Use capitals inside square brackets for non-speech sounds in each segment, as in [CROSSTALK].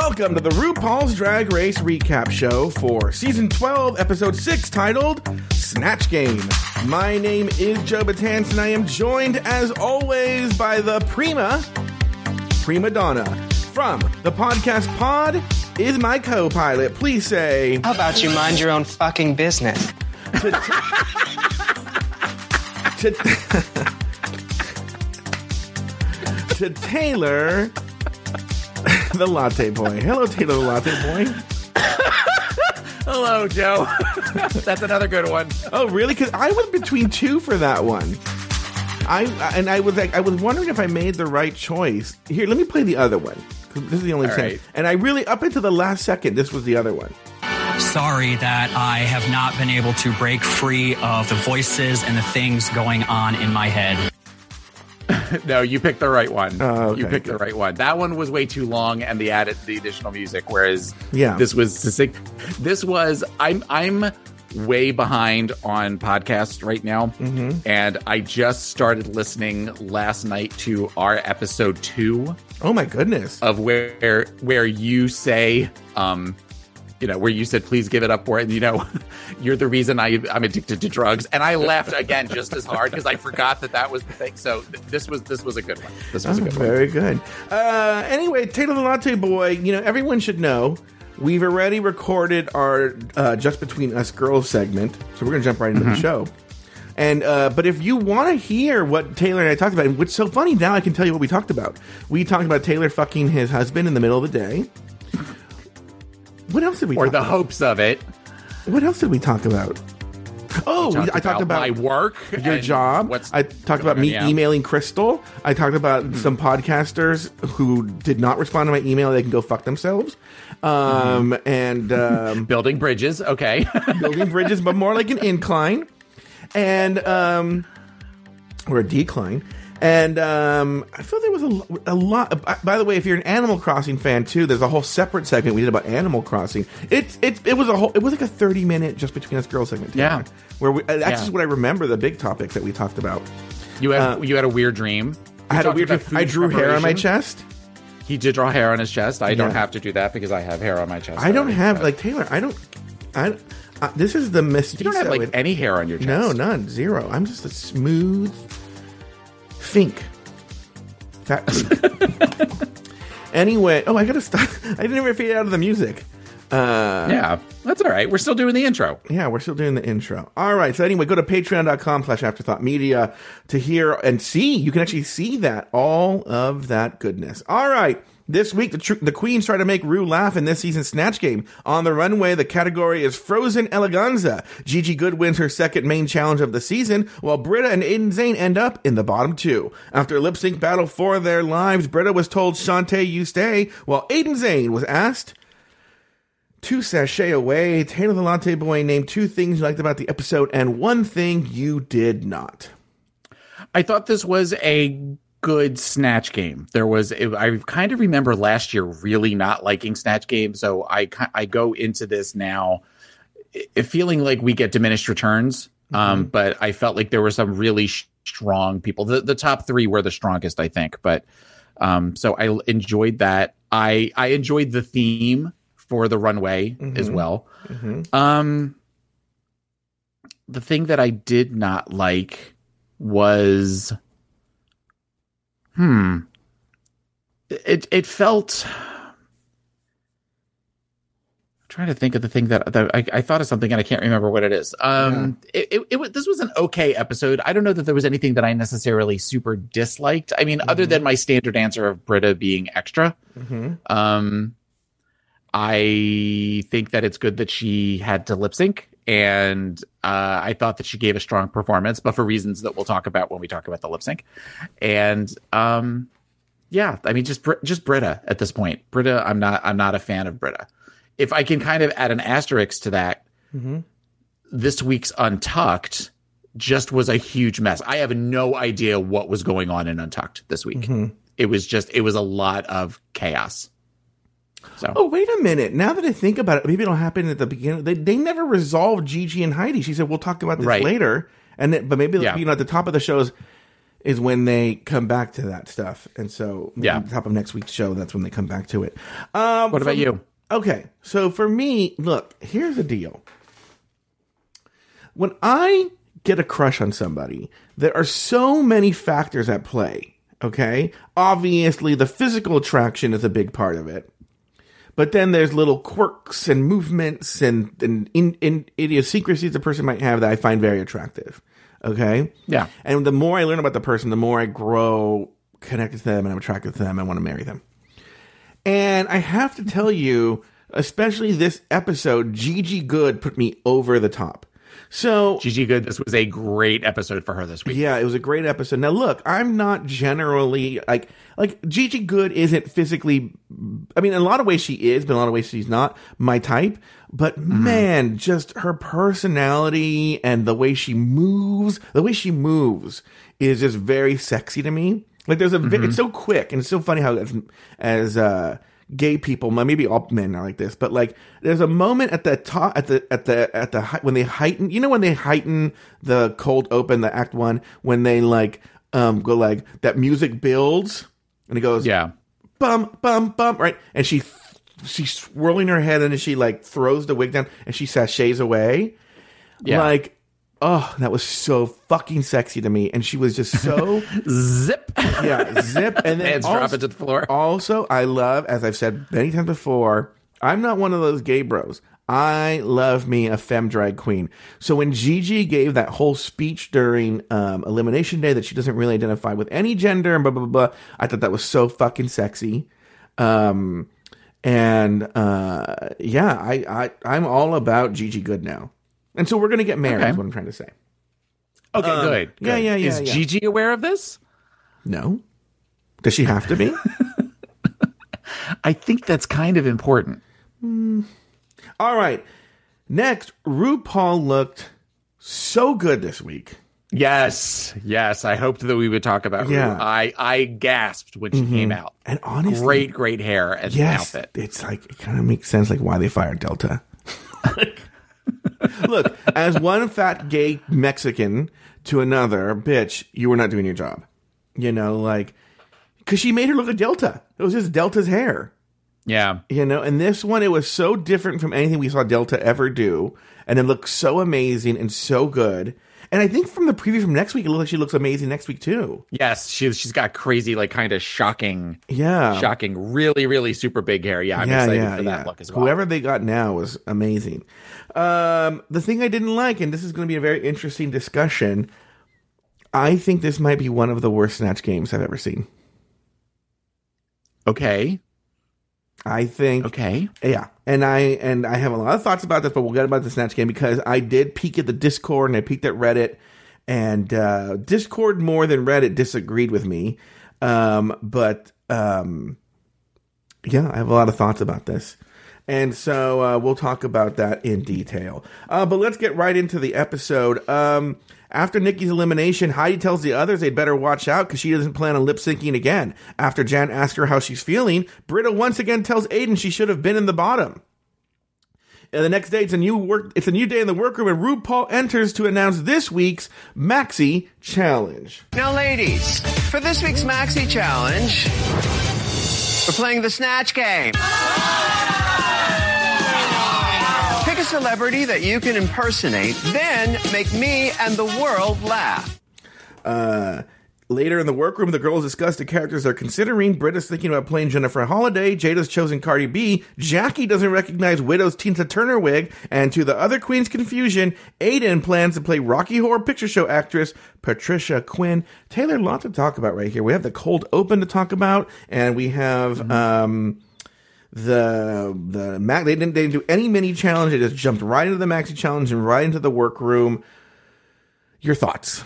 Welcome to the RuPaul's Drag Race recap show for season 12, episode 6, titled Snatch Game. My name is Joe Betance, and I am joined, as always, by the prima, prima donna. From the podcast pod is my co pilot. Please say. How about you mind your own fucking business? to, [LAUGHS] to, to Taylor, the latte boy. Hello, Taylor, the latte boy. Hello, Joe. [LAUGHS] That's another good one. Oh, really? Because I was between two for that one. I and I was like, I was wondering if I made the right choice. Here, let me play the other one. This is the only All thing. right. And I really, up until the last second, this was the other one. sorry that I have not been able to break free of the voices and the things going on in my head. [LAUGHS] No, you picked the right one. Oh, okay, you picked good. the right one. That one was way too long, and the added the additional music. Whereas, Yeah. this was succinct. This was I'm I'm way behind on podcasts right now, Mm-hmm. and I just started listening last night to our episode two Oh my goodness. of where where you say um you know where you said please give it up for it and you know [LAUGHS] you're the reason I, i'm addicted to drugs and i laughed again just as hard because i forgot that that was the thing so th- this was this was a good one this was a Oh, good one very good. Uh, anyway, Taylor the Latte Boy, you know, everyone should know we've already recorded our uh, Just Between Us Girls segment, so we're going to jump right into Mm-hmm. the show. And uh, but if you want to hear what Taylor and I talked about, and what's so funny now, I can tell you what we talked about. We talked about Taylor fucking his husband in the middle of the day. What else did we? Talk about? Or the about? hopes of it What else did we talk about? Oh, Talked I talked about my work your job. what's I talked about me yeah. emailing Crystal. I talked about some podcasters who did not respond to my email. They can go fuck themselves. Um, and um, [LAUGHS] building bridges okay [LAUGHS] building bridges, but more like an incline, and um, or a decline. And um, I feel there was a, a lot. by- the way, if you're an Animal Crossing fan too, there's a whole separate segment we did about Animal Crossing. It's it, it was a whole. It was like a 30 minute just between us girls segment. Yeah. Where we, uh, that's Yeah. just what I remember. The big topics that we talked about. you had Uh, you had a weird dream I had a weird. about I drew hair on my chest. he did draw hair on his chest i don't have to do that because i have hair on my chest I don't have but- like Taylor. I don't. I. Uh, this is the mistake. you don't have like any hair on your chest No, none, zero. I'm just a smooth fink. That. [LAUGHS] anyway, oh, I gotta stop. I didn't even fade out of the music. Uh, yeah that's all right we're still doing the intro yeah, we're still doing the intro. All right. So anyway, go to patreon.com slash afterthought media to hear and see. You can actually see that, all of that goodness. All right. This week, the, tr- the queens try to make Rue laugh in this season's Snatch Game. On the runway, the category is Frozen Eleganza. Gigi Goode wins her second main challenge of the season, while Brita and Aiden Zhane end up in the bottom two. After lip sync battle for their lives, Brita was told, Shantay, you stay, while Aiden Zhane was asked, to sashay away, Taylor the Latte Boy named two things you liked about the episode and one thing you did not. I thought this was a good snatch game. There was I kind of remember last year really not liking snatch game, so I I go into this now feeling like we get diminished returns. Um, but I felt like there were some really sh- strong people. The the top three were the strongest, I think. But um, so I l- enjoyed that. I I enjoyed the theme for the runway as well. Um, the thing that I did not like was, hmm, it it felt. I'm trying to think of the thing that, that I, I thought of something and I can't remember what it is. Um, it, it, it was- this was an okay episode. I don't know that there was anything that I necessarily super disliked. I mean, other than my standard answer of Brita being extra. Hmm. Um, I think that it's good that she had to lip sync, and uh, I thought that she gave a strong performance, but for reasons that we'll talk about when we talk about the lip sync. And um, yeah, I mean, just just Brita at this point. Brita, I'm not I'm not a fan of Brita. If I can kind of add an asterisk to that, this week's Untucked just was a huge mess. I have no idea what was going on in Untucked this week. It was just it was a lot of chaos. So Oh, wait a minute. Now that I think about it, maybe it'll happen at the beginning. They, they never resolved Gigi and Heidi. She said, we'll talk about this Right. later. And then, but maybe, Yeah. you know, at the top of the shows, is when they come back to that stuff. And so, Yeah. top of next week's show, that's when they come back to it. Um, What about from- you? Okay, so for me, look, here's the deal. When I get a crush on somebody, there are so many factors at play. Okay, obviously the physical attraction is a big part of it, but then there's little quirks and movements and, and in, in idiosyncrasies the person might have that I find very attractive. Okay, Yeah. and the more I learn about the person, the more I grow connected to them and I'm attracted to them and want to marry them. And I have to tell you, especially this episode, Gigi Goode put me over the top. So Gigi Goode, this was a great episode for her this week. yeah, it was a great episode. Now look, I'm not generally like like Gigi Goode isn't physically I mean in a lot of ways she is, but in a lot of ways she's not my type. But man, just her personality and the way she moves, the way she moves is just very sexy to me. Like there's a vi- it's so quick and it's so funny how as, as uh gay people maybe all men are like this but like there's a moment at the top at the at the at the when they heighten you know when they heighten the cold open the act one when they like um go like that music builds and it goes Yeah. bum bum bum right and she she's swirling her head and then she like throws the wig down and she sashays away Yeah. like oh that was so fucking sexy to me and she was just so [LAUGHS] Zip. yeah zip and then Hands also, drop it to the floor. also i love as i've said many times before i'm not one of those gay bros I love me a femme drag queen. So when Gigi gave that whole speech during um, Elimination Day that she doesn't really identify with any gender and blah blah blah, blah I thought that was so fucking sexy. Um, and uh, yeah, I, I I'm all about Gigi Goode now. And so we're gonna get married. Okay. Is what I'm trying to say. Okay, Um, good, yeah, good. yeah, yeah, Is yeah. Gigi aware of this? No, does she have to be? [LAUGHS] I think that's kind of important. All right. Next, RuPaul looked so good this week. Yes, yes. I hoped that we would talk about. Yeah. I I gasped when she came out. And honestly, Great, great hair and yes, outfit. it's like it kind of makes sense like why they fired Delta. [LAUGHS] Look, as one fat gay Mexican to another, bitch, you were not doing your job. You know, like because she made her look like Delta. It was just Delta's hair. Yeah, You know, and this one, it was so different from anything we saw Delta ever do. And it looked so amazing and so good. And I think from the preview from next week, it looks like she looks amazing next week too. yes. She she's got crazy, like kind of shocking, Yeah. shocking, really, really super big hair. Yeah, I'm yeah, excited yeah, for that yeah. look as well. Whoever they got now was amazing. Um, the thing I didn't like, and this is going to be a very interesting discussion, I think this might be one of the worst Snatch games I've ever seen. Okay, I think okay. Yeah, and I and I have a lot of thoughts about this, but we'll get about the Snatch game because I did peek at the Discord and I peeked at Reddit, and uh, Discord more than Reddit disagreed with me. Um, but um, yeah, I have a lot of thoughts about this, and so uh, we'll talk about that in detail. Uh, but let's get right into the episode. Um, after Nikki's elimination, Heidi tells the others they'd better watch out because she doesn't plan on lip syncing again. After Jan asks her how she's feeling, Brita once again tells Aiden she should have been in the bottom. And the next day, it's a new work. It's a new day in the workroom, and RuPaul enters to announce this week's Maxi Challenge. Now, ladies, for this week's Maxi Challenge, we're playing the Snatch Game. Pick a celebrity that you can impersonate, then make me and the world laugh. Later in the workroom, the girls discuss the characters they're considering. Brita's thinking about playing Jennifer Holliday. Jada's chosen Cardi B. Jackie doesn't recognize Widow's Tina Turner wig. And to the other queen's confusion, Aiden plans to play Rocky Horror Picture Show actress Patricia Quinn. Taylor, lots to talk about right here. We have the cold open to talk about, and we have um, the the Mac. They didn't they didn't do any mini challenge. They just jumped right into the maxi challenge and right into the workroom. Your thoughts?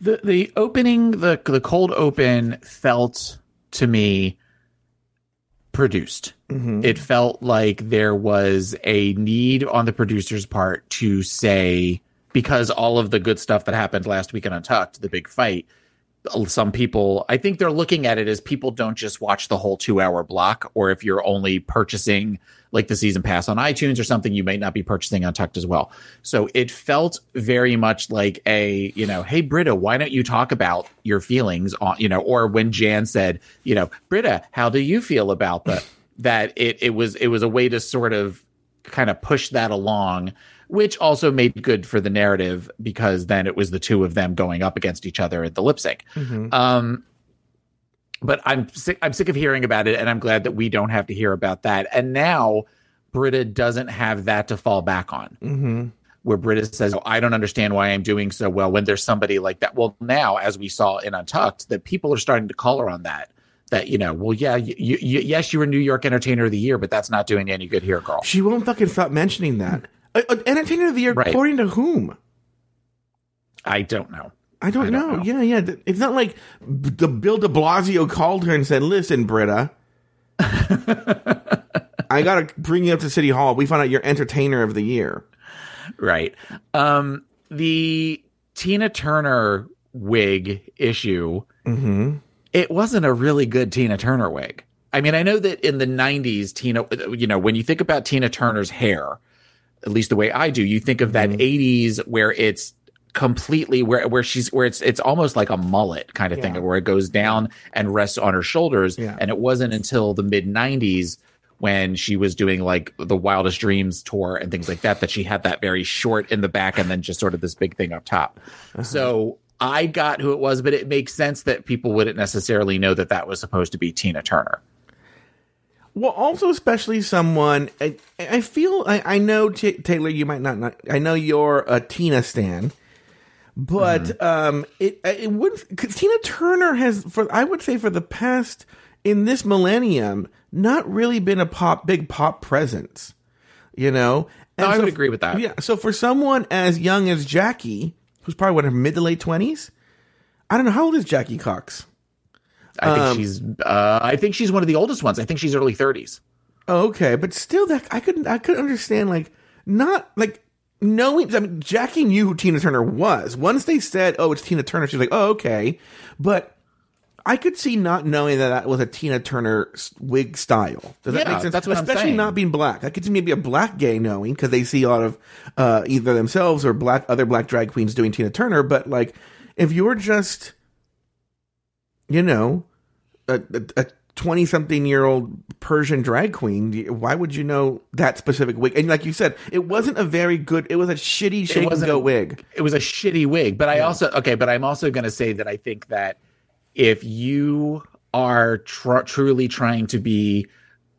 the the opening the the cold open felt to me produced mm-hmm. it felt like there was a need on the producer's part to say because all of the good stuff that happened last week in untucked the big fight Uh, some people i think they're looking at it as people don't just watch the whole two hour block or if you're only purchasing like the season pass on itunes or something you might not be purchasing on Untucked as well. So it felt very much like a you know hey brita why don't you talk about your feelings on you know or when jan said you know brita how do you feel about the that it it was it was a way to sort of kind of push that along which also made good for the narrative because then it was the two of them going up against each other at the lip sync. Mm-hmm. Um, but I'm sick. I'm sick of hearing about it, and I'm glad that we don't have to hear about that. And now Brita doesn't have that to fall back on. Mm-hmm. Where Brita says, oh, "I don't understand why I'm doing so well." When there's somebody like that, well, now as we saw in Untucked, that people are starting to call her on that. That you know, well, yeah, you, you, yes, you were New York Entertainer of the Year, but that's not doing any good here, girl. She won't fucking stop mentioning that. Uh, uh, Entertainer of the Year, Right. according to whom? I don't know. I don't, I don't know. know. Yeah, yeah. It's not like B- the Bill De Blasio called her and said, "Listen, Brita, [LAUGHS] I got to bring you up to City Hall. We found out you're Entertainer of the Year." right um the tina turner wig issue Mm-hmm. it wasn't a really good tina turner wig i mean i know that in the 90s tina you know when you think about tina turner's hair at least the way i do. You think of that mm-hmm. 80s where it's completely where where she's where it's it's almost like a mullet kind of Yeah. thing where it goes down and rests on her shoulders. Yeah. and it wasn't until the mid 90s when she was doing like the wildest dreams tour and things like that that she had that very short in the back and then just sort of this big thing up top. Uh-huh. So i got who it was but it makes sense that people wouldn't necessarily know that that was supposed to be tina turner Well, also especially someone I, I feel I, I know T- Taylor. You might not, not. I know you're a Tina stan, but Mm-hmm. um, it it wouldn't because Tina Turner has for I would say for the past in this millennium not really been a pop big pop presence. You know, No, I so would agree with that. Yeah, so for someone as young as Jackie, who's probably what her mid to late twenties, I don't know how old is Jackie Cox. I think Um, she's uh i think she's one of the oldest ones i think she's early 30s Oh, okay, but still, that I couldn't. I couldn't understand. Like, not like knowing. I mean, Jackie knew who Tina Turner was. Once they said, "Oh, it's Tina Turner," she's like, "Oh, okay." But I could see not knowing that that was a Tina Turner wig style. Does that make sense? that's what I'm Especially saying. not being black. I could see maybe a black gay knowing because they see a lot of uh, either themselves or black other black drag queens doing Tina Turner. But like, if you're just, you know, a, a 20 something year old Persian drag queen, why would you know that specific wig? And like you said, it wasn't a very good, it was a shitty shake and go wig. it was a shitty wig. But I also okay, but I'm also going to say that I think that if you are tr- truly trying to be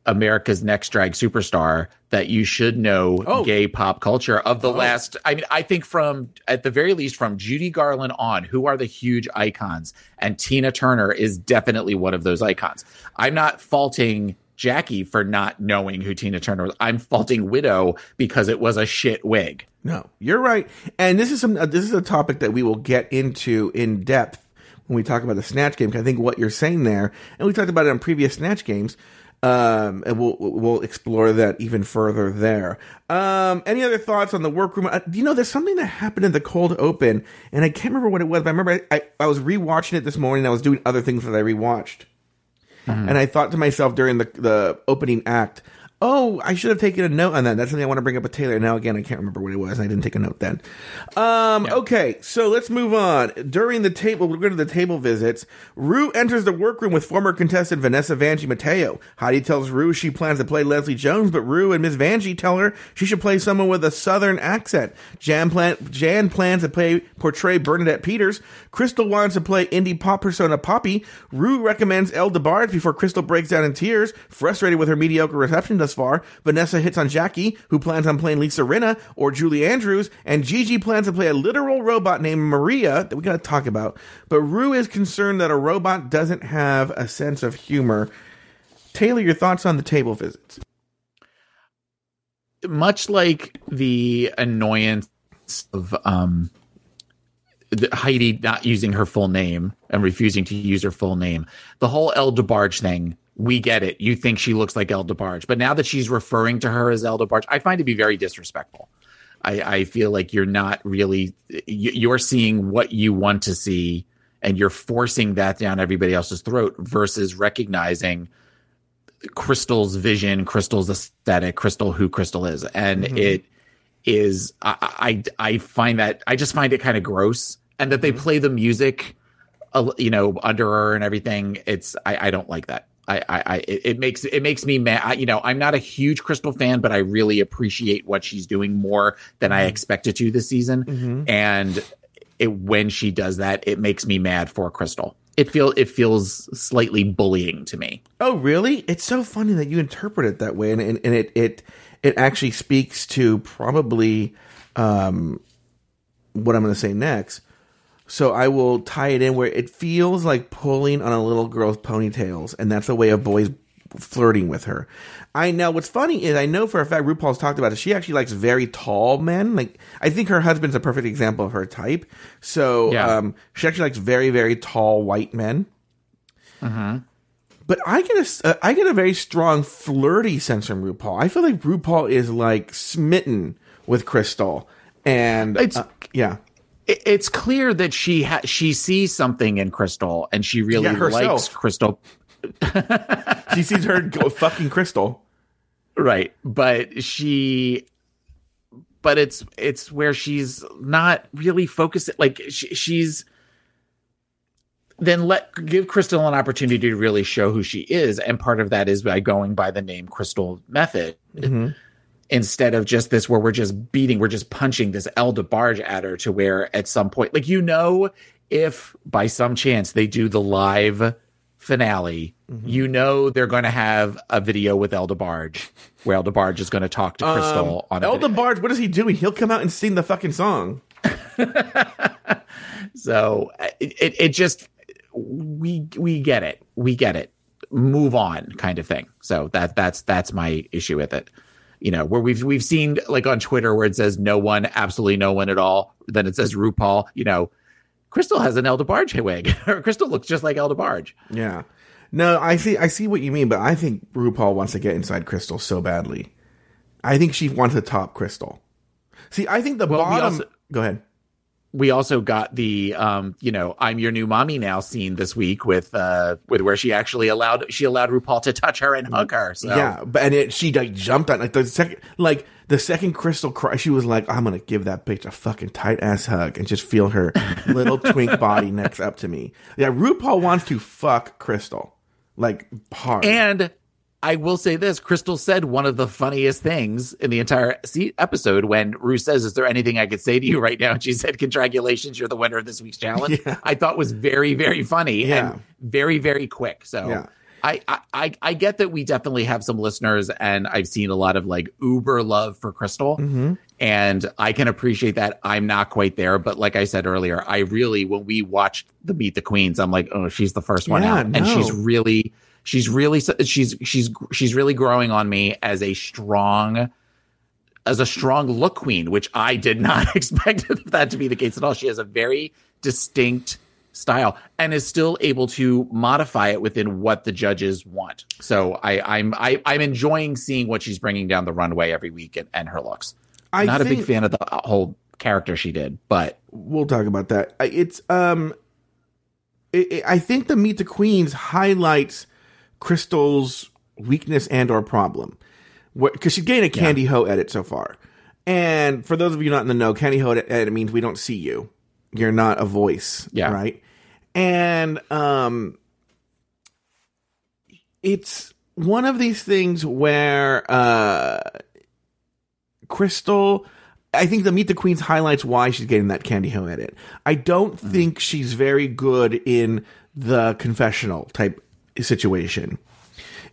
America's next drag superstar, that you should know Oh. gay pop culture of the last. I mean, I think from at the very least from Judy Garland on, who are the huge icons, and Tina Turner is definitely one of those icons. I'm not faulting. Jackie for not knowing who Tina Turner was. I'm faulting Widow because it was a shit wig. No, you're right. And this is some, uh, this is a topic that we will get into in depth when we talk about the Snatch game. 'cause I think what you're saying there, and we talked about it on previous Snatch games, um, and we'll we'll explore that even further there. Um, any other thoughts on the workroom? Uh, you know, there's something that happened in the cold open, and I can't remember what it was, but I remember I, I, I was rewatching it this morning. I was doing other things that I rewatched. And I thought to myself during the the opening act, oh, I should have taken a note on that. That's something I want to bring up with Taylor. Now again, I can't remember what it was. I didn't take a note then. Um, okay, so let's move on. During the table, we're going to the table visits. Rue enters the workroom with former contestant Vanessa Vanjie Mateo. Heidi tells Rue she plans to play Leslie Jones, but Rue and Miss Vanjie tell her she should play someone with a southern accent. Jan, plan- Jan plans to play portray Bernadette Peters. Crystal wants to play indie pop persona Poppy. Rue recommends El DeBarge before Crystal breaks down in tears, frustrated with her mediocre reception thus far. Vanessa hits on Jackie, who plans on playing Lisa Rinna or Julie Andrews, and Gigi plans to play a literal robot named Maria that we gotta talk about. But Rue is concerned that a robot doesn't have a sense of humor. Taylor, your thoughts on the table visits? much like the annoyance of um Heidi not using her full name and refusing to use her full name, the whole El DeBarge thing, we get it. You think she looks like El DeBarge, but now that she's referring to her as El DeBarge, I find it to be very disrespectful. I, I feel like you're not really you- you're seeing what you want to see and you're forcing that down everybody else's throat versus recognizing Crystal's vision, Crystal's aesthetic, Crystal who Crystal is, and Mm-hmm. it is I, I I find that I just find it kind of gross, and that they play the music, you know, under her and everything. It's I I don't like that. I, I, I it it makes it makes me mad. I, you know, I'm not a huge Crystal fan, but I really appreciate what she's doing more than I expected to this season. And it when she does that, it makes me mad for Crystal. It feel it feels slightly bullying to me. Oh, really? It's so funny that you interpret it that way, and and, and it it it actually speaks to probably um, what I'm going to say next. So I will tie it in where it feels like pulling on a little girl's ponytails, and that's a way of boys flirting with her. I know what's funny is I know for a fact RuPaul's talked about it. She actually likes very tall men. Like I think her husband's a perfect example of her type. So Yeah. um, she actually likes very very tall white men. But I get a uh, I get a very strong flirty sense from RuPaul. I feel like RuPaul is like smitten with Crystal, and It's- uh, yeah, It, it's clear that she ha- she sees something in Crystal, and she really Yeah, likes Crystal. [LAUGHS] she sees her go fucking Crystal. right but she but it's it's where she's not really focusing like she, she's then let give crystal an opportunity to really show who she is and part of that is by going by the name crystal method mm-hmm. Instead of just this where we're just beating we're just punching this el debarge at her to where at some point like you know if by some chance they do the live finale mm-hmm. you know they're going to have a video with el debarge where el debarge is going to talk to crystal um, on a Elder video. Barge, what is he doing? He'll come out and sing the fucking song. [LAUGHS] so it, it, it just we we get it we get it move on kind of thing so that that's that's my issue with it you know where we've we've seen like on twitter where it says no one absolutely no one at all then it says rupaul you know crystal has an el debarge wig [LAUGHS] or crystal looks just like el debarge Yeah. No, I see. I see what you mean, but I think RuPaul wants to get inside Crystal so badly. I think she wants to top Crystal. See, I think the Well, bottom. also- Go ahead. We also got the um you know i'm your new mommy now scene this week with uh with where she actually allowed she allowed rupaul to touch her and hug her so Yeah, but and it, she like jumped on like the second like the second Crystal cry. She was like, "I'm gonna give that bitch a fucking tight ass hug and just feel her [LAUGHS] little twink body next up to me." Yeah, RuPaul wants to fuck Crystal like hard. And I will say this: Crystal said one of the funniest things in the entire episode when Rue says, "Is there anything I could say to you right now?" And she said, "Congratulations, you're the winner of this week's challenge." [LAUGHS] Yeah. I thought was very, very funny Yeah. and very, very quick. So. Yeah. I, I, I- get that we definitely have some listeners, and I've seen a lot of like uber love for Crystal, Mm-hmm. and I can appreciate that. I'm not quite there, but like I said earlier, I really, when we watched the Meet the Queens, I'm like, oh, she's the first one Yeah, out, and she's really, she's really, she's she's she's really growing on me as a strong, as a strong look queen, which I did not [LAUGHS] expect that to be the case at all. She has a very distinct style and is still able to modify it within what the judges want. So I, I'm I, I'm enjoying seeing what she's bringing down the runway every week and, and her looks. I'm not a big fan of the whole character she did, but we'll talk about that. It's um, it, it- I think the Meet the Queens highlights Crystal's weakness and or problem, because she's getting a Kandy Ho edit so far. And for those of you not in the know, Kandy Ho edit means we don't see you. You're not a voice, Yeah. right? And um, it's one of these things where uh, Crystal. I think the Meet the Queens highlights why she's getting that Kandy Ho edit. I don't think she's very good in the confessional type situation.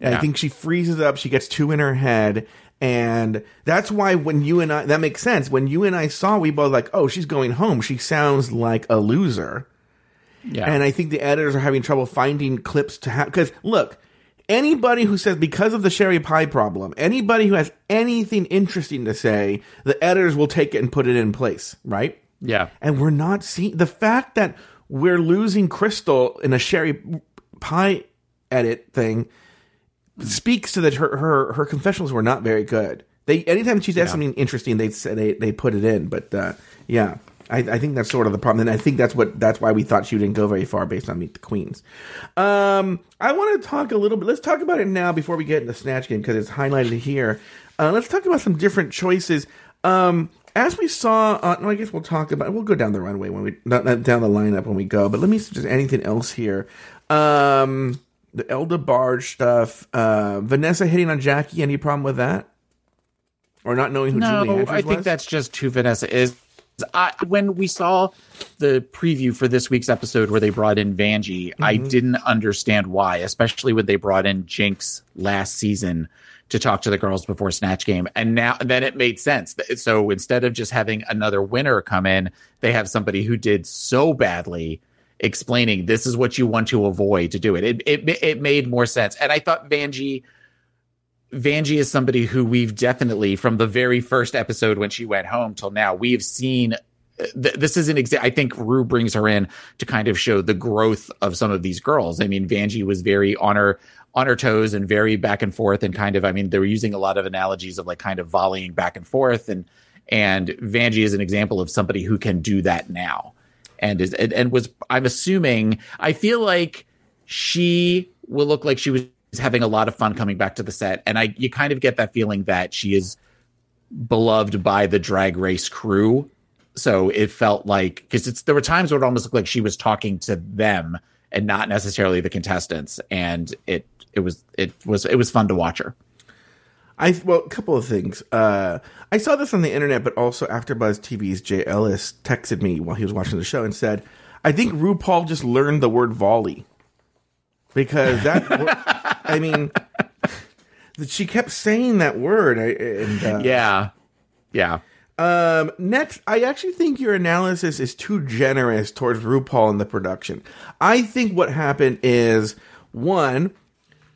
And I think she freezes up. She gets two in her head. And that's why when you and I, that makes sense. When you and I saw, we both like, oh, she's going home. She sounds like a loser. yeah. And I think the editors are having trouble finding clips to have. Because look, anybody who says because of the Sherry Pie problem, anybody who has anything interesting to say, the editors will take it and put it in place, right? yeah. And we're not seeing the fact that we're losing Crystal in a Sherry Pie edit thing speaks to that her her her confessionals were not very good. They anytime she says something interesting, they say they they put it in. But uh, yeah, I, I think that's sort of the problem, and I think that's what that's why we thought she didn't go very far based on Meet the Queens. Um, I want to talk a little bit. Let's talk about it now before we get into Snatch Game because it's highlighted here. Uh, let's talk about some different choices. Um, as we saw, uh, no, I guess we'll talk about. We'll go down the runway when we not, not down the lineup when we go. But let me there's anything else here. Um, the El DeBarge stuff. Uh, Vanessa hitting on Jackie. Any problem with that? Or not knowing who Julie No, Andrews I think was? that's just who Vanessa is. I, when we saw the preview for this week's episode where they brought in Vanjie, I Mm-hmm. didn't understand why, especially when they brought in Jinkx last season to talk to the girls before Snatch Game. And now, then it made sense. So instead of just having another winner come in, they have somebody who did so badly explaining this is what you want to avoid to do it. It, it, it made more sense. And I thought Vanjie. Vanjie is somebody who we've definitely, from the very first episode when she went home till now, we've seen. Uh, th- this is an exa- I think Rue brings her in to kind of show the growth of some of these girls. I mean, Vanjie was very on her on her toes and very back and forth, and kind of. I mean, they were using a lot of analogies of like kind of volleying back and forth, and and Vanjie is an example of somebody who can do that now, and is and, and was. I'm assuming. I feel like she will look like she was having a lot of fun coming back to the set and i you kind of get that feeling that she is beloved by the drag race crew so it felt like because it's there were times where it almost looked like she was talking to them and not necessarily the contestants and it it was it was it was fun to watch her I well, a couple of things. Uh, I saw this on the internet, but also AfterBuzz TV's Jay Ellis texted me while he was watching the show and said, "I think RuPaul just learned the word volley because that. [LAUGHS] I mean, that she kept saying that word, and uh, yeah yeah Um, next, I actually think your analysis is too generous towards RuPaul and the production. I think what happened is one,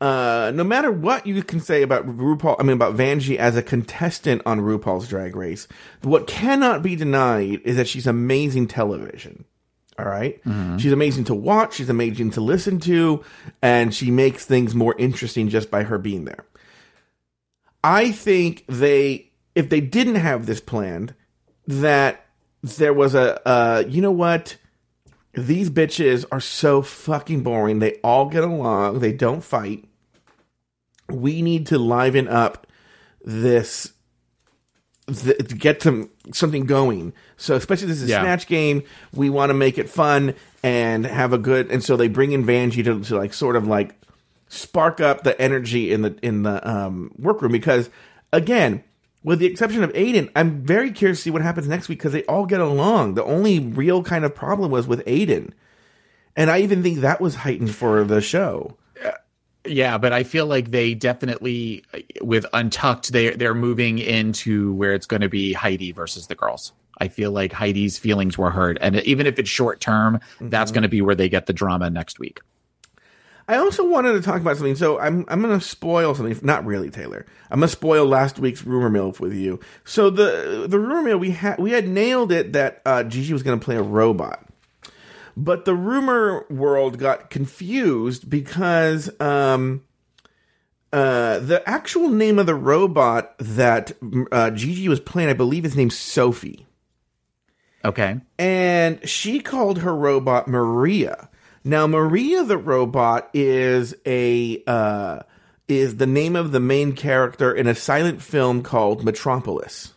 uh, no matter what you can say about RuPaul, I mean about Vanjie as a contestant on RuPaul's Drag Race, what cannot be denied is that she's amazing television. All right? she's amazing to watch. She's amazing to listen to, and she makes things more interesting just by her being there. I think they, if they didn't have this planned, that there was a, uh, you know what? These bitches are so fucking boring. They all get along. They don't fight. We need to liven up this, th- to get some something going. So especially this is a Yeah. snatch game. We want to make it fun and have a good. And so they bring in Vanjie to, to like sort of like spark up the energy in the in the um, workroom because again with the exception of aiden i'm very curious to see what happens next week because they all get along the only real kind of problem was with aiden and i even think that was heightened for the show Yeah, but I feel like they definitely with Untucked they they're moving into where it's going to be Heidi versus the girls. I feel like Heidi's feelings were hurt, and even if it's short term, that's going to be where they get the drama next week. I also wanted to talk about something. So I'm I'm going to spoil something. Not really, Taylor. I'm going to spoil last week's rumor mill with you. So the the rumor mill we had we had nailed it that uh, Gigi was going to play a robot, but the rumor world got confused because um, uh, the actual name of the robot that uh, Gigi was playing, I believe, is named Sophie Okay, and she called her robot Maria. Now, Maria the robot is a uh, is the name of the main character in a silent film called Metropolis.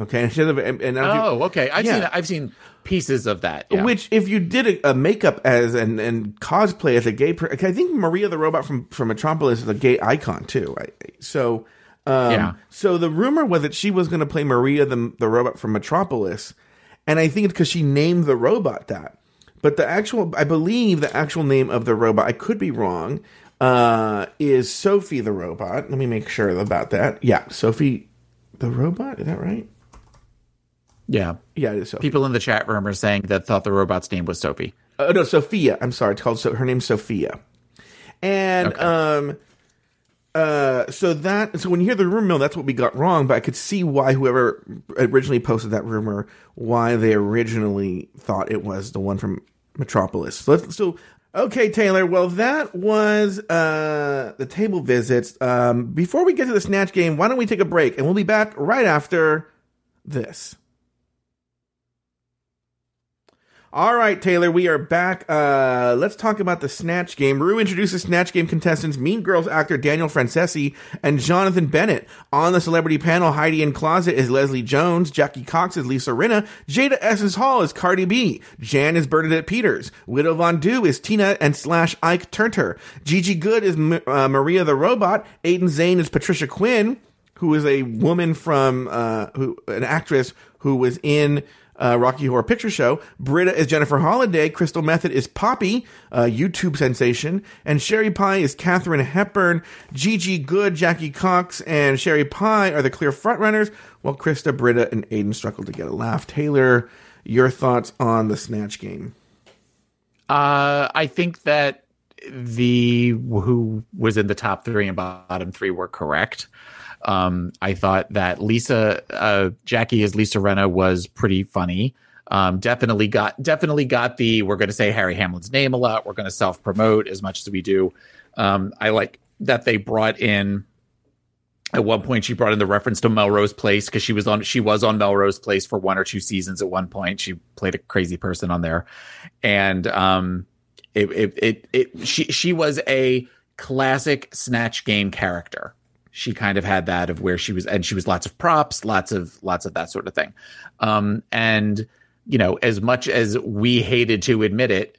Okay, [LAUGHS] and, she has a- and, and Oh, okay. I've Yeah. seen I've seen pieces of that. yeah. which if you did a, a makeup as and and cosplay as a gay, per- I think Maria the robot from from Metropolis is a gay icon too. I, so. Um, Yeah. So the rumor was that she was going to play Maria the the robot from Metropolis, and I think it's because she named the robot that. But the actual, I believe the actual name of the robot, I could be wrong, uh, is Sophie the robot. Let me make sure about that. Yeah, Sophie the robot. Is that right? Yeah, Yeah, it is Sophie. people in the chat room are saying that thought the robot's name was Sophie. Uh, no, Sophia. I'm sorry. It's called so. Her name's Sophia. And Okay. um, uh, so that so when you hear the rumor mill, that's what we got wrong. But I could see why whoever originally posted that rumor, why they originally thought it was the one from Metropolis. So, let's, so okay, Taylor. Well, that was uh the table visits. Um, before we get to the snatch game, why don't we take a break and we'll be back right after this. All right, Taylor, we are back. Uh, let's talk about the Snatch Game. Rue introduces Snatch Game contestants Mean Girls actor Daniel Franzese and Jonathan Bennett. On the celebrity panel, Heidi N Closet is Leslie Jones, Jackie Cox is Lisa Rinna, Jada Essence Hall is Cardi B, Jan is Bernadette Peters, Widow Von Du is Tina and slash Ike Turner, Gigi Goode is M- uh, Maria the Robot, Aiden Zhane is Patricia Quinn, who is a woman from uh, who an actress who was in uh, Rocky Horror Picture Show. Brita is Jennifer Holliday. Crystal Method is Poppy, a YouTube sensation, and Sherry Pie is Katharine Hepburn. Gigi Goode, Jackie Cox, and Sherry Pie are the clear frontrunners, while Krista, Brita, and Aiden struggle to get a laugh. Taylor, your thoughts on the Snatch Game? Uh, I think that the who was in the top three and bottom three were correct. Um, I thought that Lisa, uh, Jackie as Lisa Rinna was pretty funny. Um, definitely got definitely got the we're going to say Harry Hamlin's name a lot. We're going to self promote as much as we do. Um, I like that they brought in at one point she brought in the reference to Melrose Place because she was on she was on Melrose Place for one or two seasons at one point. She played a crazy person on there, and um, it it it, it she she was a classic snatch game character she kind of had that of where she was and she was lots of props lots of lots of that sort of thing. Um and you know as much as we hated to admit it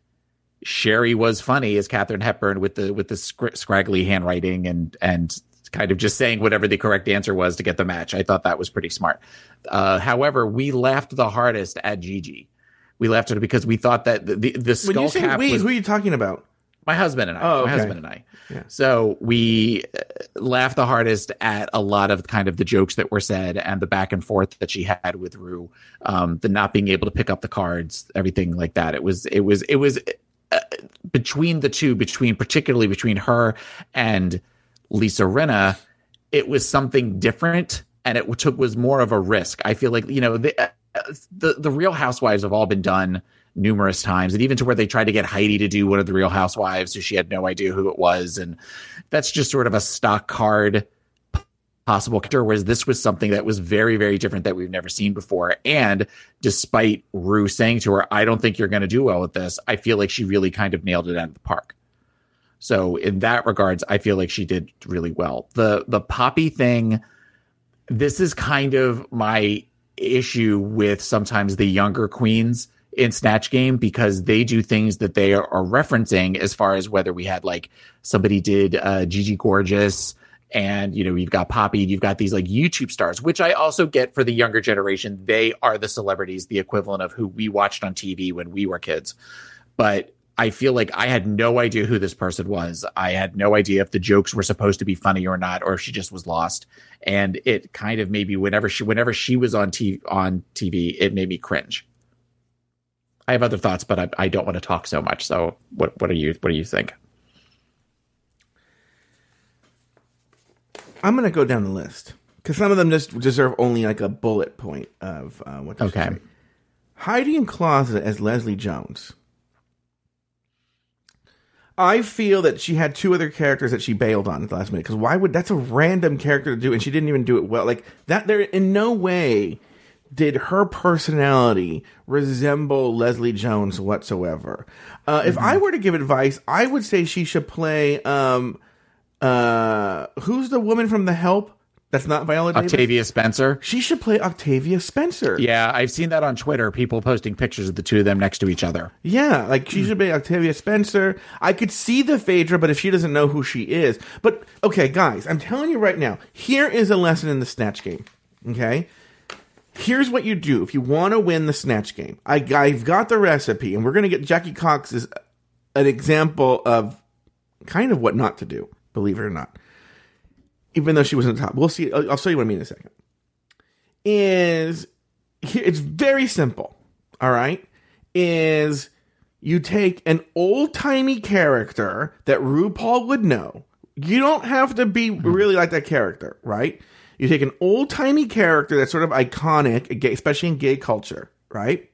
sherry was funny as katharine hepburn with the with the scr- scraggly handwriting and and kind of just saying whatever the correct answer was to get the match. I thought that was pretty smart. Uh however we laughed the hardest at gigi. We laughed at it because we thought that the the, the skull when you say cap we, was who are you talking about? My husband and I. Oh, My husband and I. Yeah. So we uh, laughed the hardest at a lot of kind of the jokes that were said and the back and forth that she had with Rue, um, the not being able to pick up the cards, everything like that. It was it was it was uh, between the two, between particularly between her and Lisa Rinna, it was something different and it took was more of a risk. I feel like you know the uh, the, the Real Housewives have all been done numerous times, and even to where they tried to get Heidi to do one of the Real Housewives, so she had no idea who it was, and that's just sort of a stock card possible character. Whereas this was something that was very very different that we've never seen before, and despite Rue saying to her, "I don't think you're going to do well with this," I feel like she really kind of nailed it out of the park. So in that regards, I feel like she did really well. The the poppy thing, this is kind of my issue with sometimes the younger queens in Snatch Game because they do things that they are, are referencing as far as whether we had like somebody did uh, Gigi Gorgeous and you know you've got Poppy, you've got these like YouTube stars, which I also get for the younger generation. They are the celebrities, the equivalent of who we watched on TV when we were kids. But I feel like I had no idea who this person was. I had no idea if the jokes were supposed to be funny or not, or if she just was lost. And it kind of maybe whenever she whenever she was on TV on TV, it made me cringe. I have other thoughts, but I, I don't want to talk so much. So what what are you what do you think? I'm going to go down the list because some of them just deserve only like a bullet point of uh, what. Okay. say. Heidi N Closet as Leslie Jones. I feel that she had two other characters that she bailed on at the last minute because why would that's a random character to do and she didn't even do it well like that there in no way did her personality resemble Leslie Jones whatsoever. Uh, If I were to give advice, I would say she should play um uh who's the woman from The Help that's not Viola Davis? Octavia Spencer. She should play Octavia Spencer. Yeah, I've seen that on Twitter. People posting pictures of the two of them next to each other. Yeah, like she should be Octavia Spencer. I could see the Phaedra, but if she doesn't know who she is. But okay, guys, I'm telling you right now, here is a lesson in the Snatch game. Okay? Here's what you do if you want to win the Snatch game. I, I've got the recipe, and we're going to get Jackie Cox as an example of kind of what not to do, believe it or not. Even though she was on top. We'll see. I'll, I'll show you what I mean in a second. Is it's very simple. All right. Is you take an old timey character that RuPaul would know. You don't have to be mm-hmm. really like that character, right? You take an old timey character that's sort of iconic, especially in gay culture, right?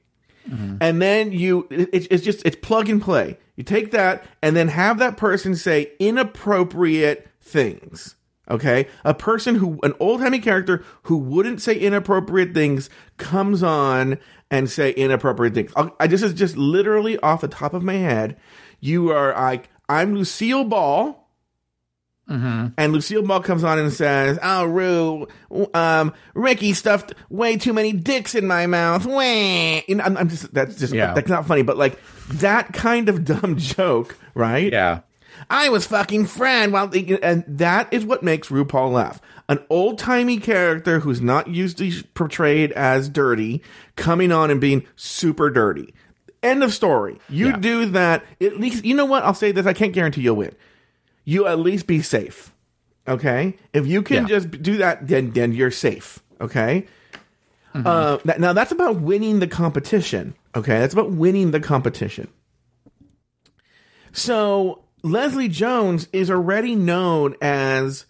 Mm-hmm. And then you, it, it's- just, it's plug and play. You take that and then have that person say inappropriate things. Okay, a person who, an old timey character who wouldn't say inappropriate things, comes on and say inappropriate things. I'll, I this is just literally off the top of my head. You are like, I'm Lucille Ball. And Lucille Ball comes on and says, "Oh, Rue, um, Ricky stuffed way too many dicks in my mouth." Wah. You know, I'm, I'm just that's just Yeah. that's not funny, but like that kind of [LAUGHS] dumb joke, right? Yeah. I was fucking Fred while the, and that is what makes RuPaul laugh. An old timey character who's not usually portrayed as dirty coming on and being super dirty. End of story. You Yeah. do that. At least you know what? I'll say this. I can't guarantee you'll win. You at least be safe. Okay. If you can Yeah. just do that, then then you're safe. Okay. Uh, that, now that's about winning the competition. Okay, that's about winning the competition. So Leslie Jones is already known as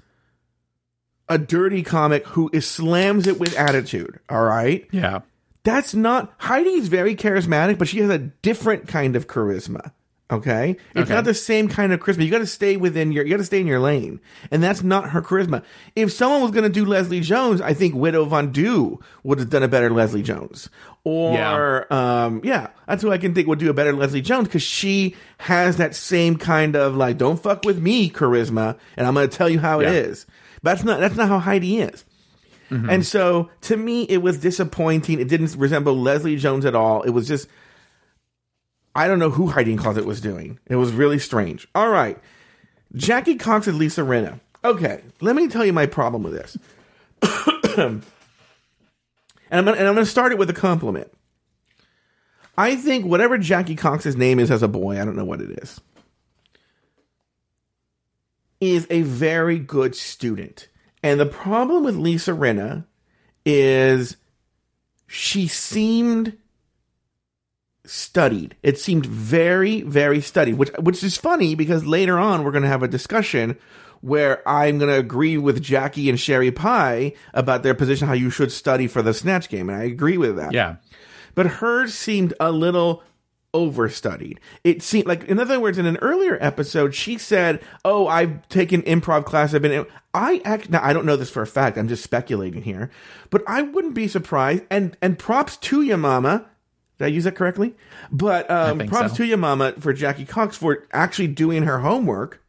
a dirty comic who is slams it with attitude. All right, Yeah. that's not Heidi's very charismatic, but she has a different kind of charisma. Okay, it's Okay. not the same kind of charisma. You got to stay within your, you got to stay in your lane, and that's not her charisma. If someone was going to do Leslie Jones, I think Widow Von Du would have done a better Leslie Jones. Or, um, yeah, that's who I can think would do a better Leslie Jones because she has that same kind of like, don't fuck with me charisma, and I'm going to tell you how Yeah. it is. But that's not that's not how Heidi is. And so to me, it was disappointing. It didn't resemble Leslie Jones at all. It was just, I don't know who Heidi N Closet was doing. It was really strange. All right. Jackie Cox and Lisa Rinna. Okay, let me tell you my problem with this. [COUGHS] and I'm gonna, and I'm going to start it with a compliment. I think whatever Jackie Cox's name is as a boy, I don't know what it is, is a very good student. And the problem with Lisa Rinna is she seemed studied. It seemed very, very studied, which which is funny because later on we're going to have a discussion where I'm going to agree with Jackie and Sherry Pie about their position how you should study for the snatch game, and I agree with that Yeah. but hers seemed a little overstudied. It seemed like, in other words, in an earlier episode, she said, "Oh, I've taken improv class. I've been." I act now. I don't know this for a fact. I'm just speculating here, but I wouldn't be surprised. And and props to your mama. Did I use that correctly? But um, props so. to your mama for Jackie Cox for actually doing her homework.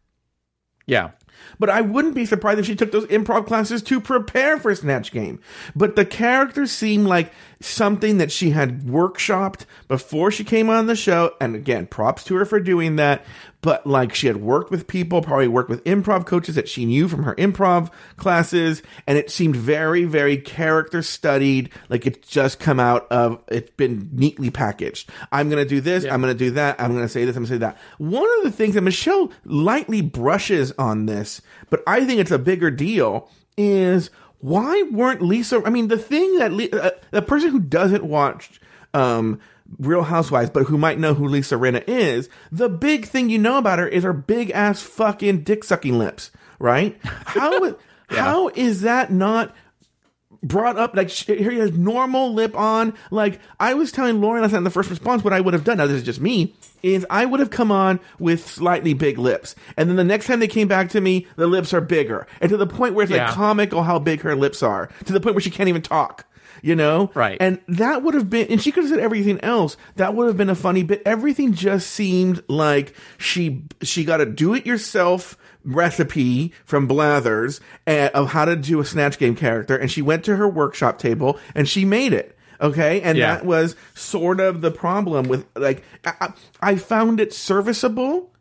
Yeah. But I wouldn't be surprised if she took those improv classes to prepare for Snatch Game. But the characters seem like something that she had workshopped before she came on the show. And again, props to her for doing that. But like she had worked with people, probably worked with improv coaches that she knew from her improv classes. And it seemed very, very character studied. Like it's just come out of, it's been neatly packaged. I'm to do this. I'm going to do that. I'm to say this. I'm to say that. One of the things that Michelle lightly brushes on this, but I think it's a bigger deal is why weren't Lisa, I mean, the thing that, Le- uh, the person who doesn't watch, um, Real Housewives, but who might know who Lisa Rinna is, the big thing you know about her is her big ass fucking dick sucking lips, right? [LAUGHS] How, how is that not brought up? Like here he has normal lip on. Like i was telling lauren last night in the first response what i would have done. Now this is just me is i would have come on with slightly big lips. And then the next time they came back to me the lips are bigger. And to the point where it's Yeah. like comical how big her lips are. To the point where she can't even talk you know? Right. and that would have been and she could have said everything else. That would have been a funny bit. Everything just seemed like she she got a do it yourself recipe from Blathers uh, of how to do a snatch game character and she went to her workshop table and she made it okay? And Yeah. that was sort of the problem with like I, I I found it serviceable.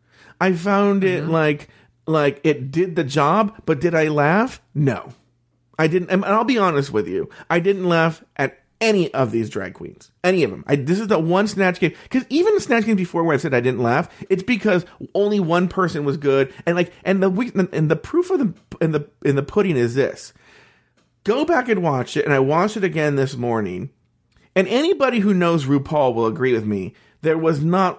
I found it like like it did the job but did I laugh? No I didn't, and I'll be honest with you, I didn't laugh at any of these drag queens, any of them. I, this is the one snatch game because even the snatch game before where I said I didn't laugh, it's because only one person was good, and like, and the and the proof of the in the in the pudding is this. Go back and watch it, and I watched it again this morning, and anybody who knows RuPaul will agree with me. There was not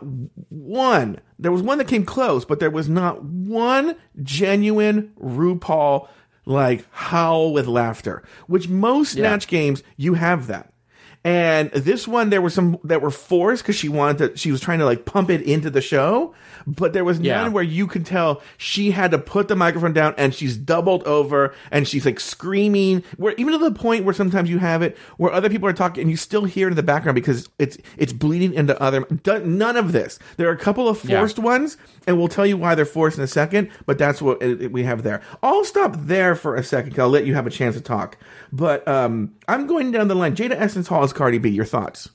one. There was one that came close, but there was not one genuine RuPaul like howl with laughter. Which most snatch games you have that, And this one, there were some that were forced because she wanted to, she was trying to like pump it into the show, but there was Yeah. none where you could tell she had to put the microphone down and she's doubled over and she's like screaming. Where even to the point where sometimes you have it where other people are talking and you still hear it in the background because it's it's bleeding into other. None of this. There are a couple of Yeah. forced ones, and we'll tell you why they're forced in a second. But that's what it, it- we have there. I'll stop there for a second. 'cause I'll let you have a chance to talk. But um, I'm going down the line. Jada Essence Hall is Cardi B. Your thoughts?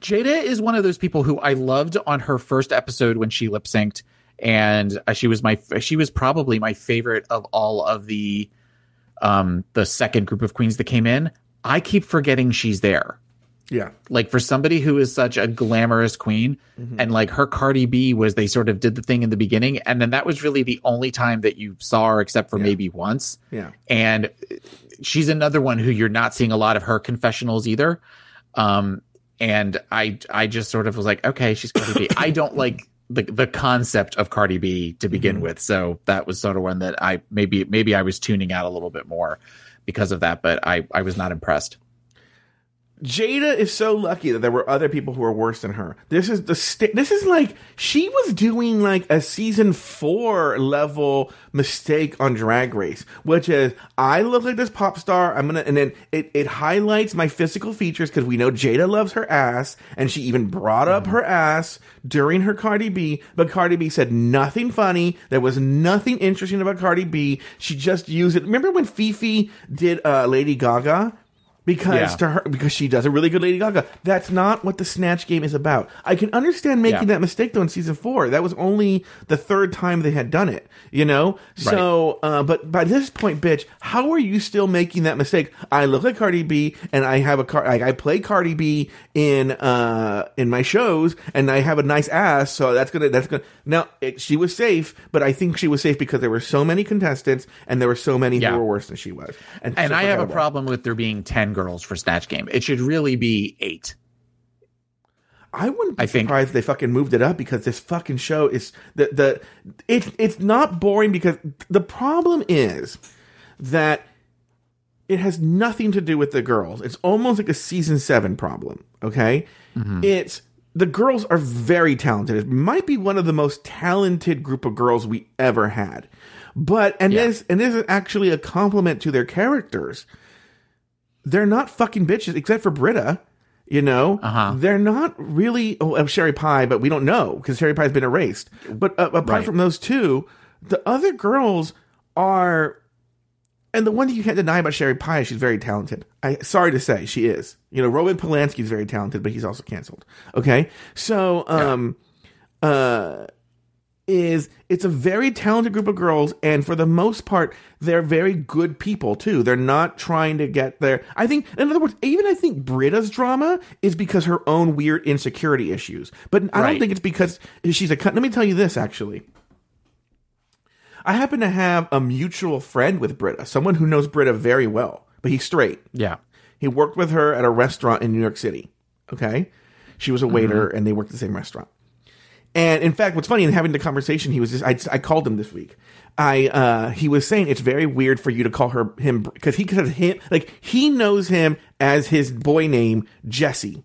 Jada is one of those people who I loved on her first episode when she lip synced, and uh, she was my she was probably my favorite of all of the um the second group of queens that came in. I keep forgetting she's there. Yeah. Like for somebody who is such a glamorous queen, and like her Cardi B was they sort of did the thing in the beginning, and then that was really the only time that you saw her, except for maybe once. Yeah. and she's another one who you're not seeing a lot of her confessionals either. Um, and I I just sort of was like, okay, she's Cardi B. I don't [COUGHS] like the the concept of Cardi B to begin with, so that was sort of one that I maybe maybe I was tuning out a little bit more because of that, but I I was not impressed. Jada is so lucky that there were other people who were worse than her. This is the sta- this is like she was doing like a season 4 level mistake on Drag Race, which is I look like this pop star, I'm going to and then it it highlights my physical features cuz we know Jada loves her ass and she even brought up her ass during her Cardi B, but Cardi B said nothing funny. There was nothing interesting about Cardi B. She just used it. Remember when Fifi did uh, Lady Gaga? Because Yeah. to her because she does a really good Lady Gaga. That's not what the Snatch game is about. I can understand making Yeah. that mistake though in season four. That was only the third time they had done it. You know, so uh, but by this point, bitch, how are you still making that mistake? I look like Cardi B, and I have a car. I, I play Cardi B in uh in my shows, and I have a nice ass. So that's gonna that's gonna now it, she was safe, but I think she was safe because there were so many contestants, and there were so many Yeah. who were worse than she was. And so I have a problem with there being ten girls for Snatch Game. It should really be eight. I wouldn't be I think- surprised if they fucking moved it up because this fucking show is the the it's it's not boring because the problem is that it has nothing to do with the girls. It's almost like a season seven problem. Okay, mm-hmm. it's the girls are very talented. It might be one of the most talented group of girls we ever had. But and Yeah. this and this is actually a compliment to their characters they're not fucking bitches except for Brita. You know, Uh-huh. they're not really. Oh, uh, Sherry Pie, but we don't know because Sherry Pie's been erased. But uh, apart Right. from those two, the other girls are, and the one that you can't deny about Sherry Pie, is she's very talented. I sorry to say, she is. You know, Roman Polanski is very talented, but he's also canceled. Okay, so um, uh, is it's a very talented group of girls and for the most part they're very good people too they're not trying to get there i think in other words even i think brita's drama is because her own weird insecurity issues but i don't think it's because she's a cunt. let me tell you this actually i happen to have a mutual friend with brita someone who knows brita very well but he's straight Yeah. he worked with her at a restaurant in New York City. Okay. She was a waiter mm-hmm. and they worked at the same restaurant. And in fact, what's funny in having the conversation, he was just, I, I called him this week. I, uh, he was saying it's very weird for you to call her him because he says him, like he knows him as his boy name, Jesse.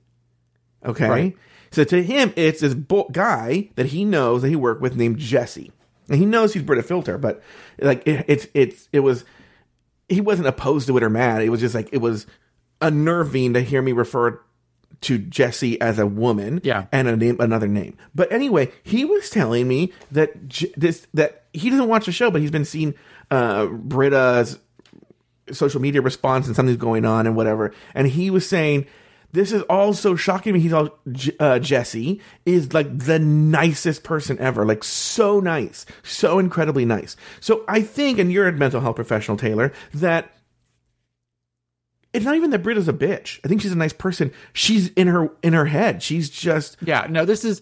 Okay. Right. So to him, it's this bo- guy that he knows that he worked with named Jesse. And he knows he's Brita Filter, but like it, it's, it's, it was, he wasn't opposed to it or mad. It was just like it was unnerving to hear me refer to Jesse as a woman, Yeah. and a name, another name. But anyway, he was telling me that J- this that he doesn't watch the show, but he's been seeing uh, Brita's social media response and something's going on and whatever. And he was saying, this is all so shocking me. He's all, J- uh, Jesse is like the nicest person ever. Like so nice. So incredibly nice. So I think, and you're a mental health professional, Taylor, that it's not even that Brita's a bitch. I think she's a nice person. She's in her, in her head. She's just, Yeah, no, this is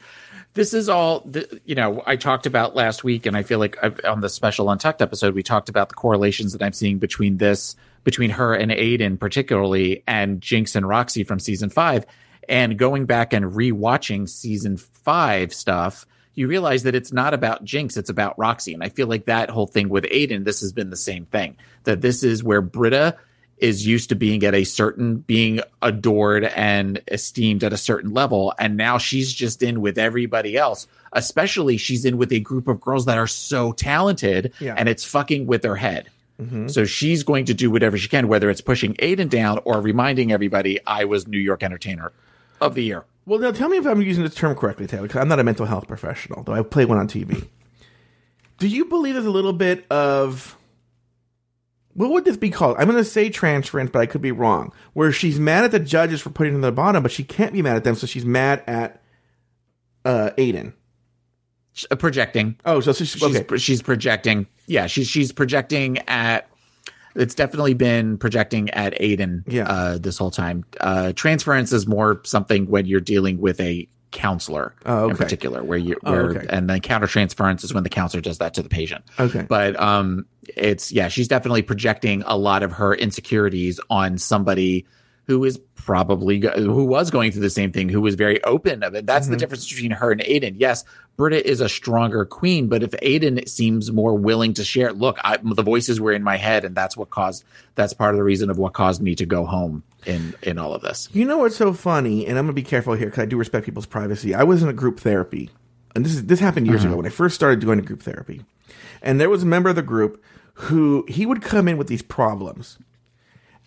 this is all th- you know. I talked about last week, and I feel like I've, on the special Untucked episode, we talked about the correlations that I'm seeing between this, between her and Aiden, particularly, and Jinkx and Roxxxy from season five. And going back and rewatching season five stuff, you realize that it's not about Jinkx, it's about Roxxxy. And I feel like that whole thing with Aiden, this has been the same thing. That this is where Brita is used to being at a certain being adored and esteemed at a certain level and now she's just in with everybody else especially she's in with a group of girls that are so talented Yeah. and it's fucking with her head mm-hmm. so she's going to do whatever she can whether it's pushing aiden down or reminding everybody i was new york entertainer of the year Well, now tell me if I'm using this term correctly, Taylor, because I'm not a mental health professional, though I play one on TV. Do you believe there's a little bit of what would this be called? I'm going to say transference, but I could be wrong. Where she's mad at the judges for putting her in the bottom, but she can't be mad at them, so she's mad at uh, Aiden. Uh, projecting Oh, so she's, she's okay. she's projecting yeah she's she's projecting at it's definitely been projecting at Aiden Yeah. uh, this whole time. Uh, transference is more something when you're dealing with a counselor Oh, in particular, where you Oh, okay. and then counter transference is when the counselor does that to the patient. Okay. But um, it's yeah, she's definitely projecting a lot of her insecurities on somebody who is probably go- who was going through the same thing, who was very open of it. That's Mm-hmm. the difference between her and Aiden. Yes, Britta is a stronger queen, but if Aiden seems more willing to share, look, I, the voices were in my head, and that's what caused. That's part of the reason of what caused me to go home in in all of this. You know what's so funny, and I'm gonna be careful here because I do respect people's privacy. I was in a group therapy, and this is this happened years ago when I first started going to group therapy, and there was a member of the group who he would come in with these problems,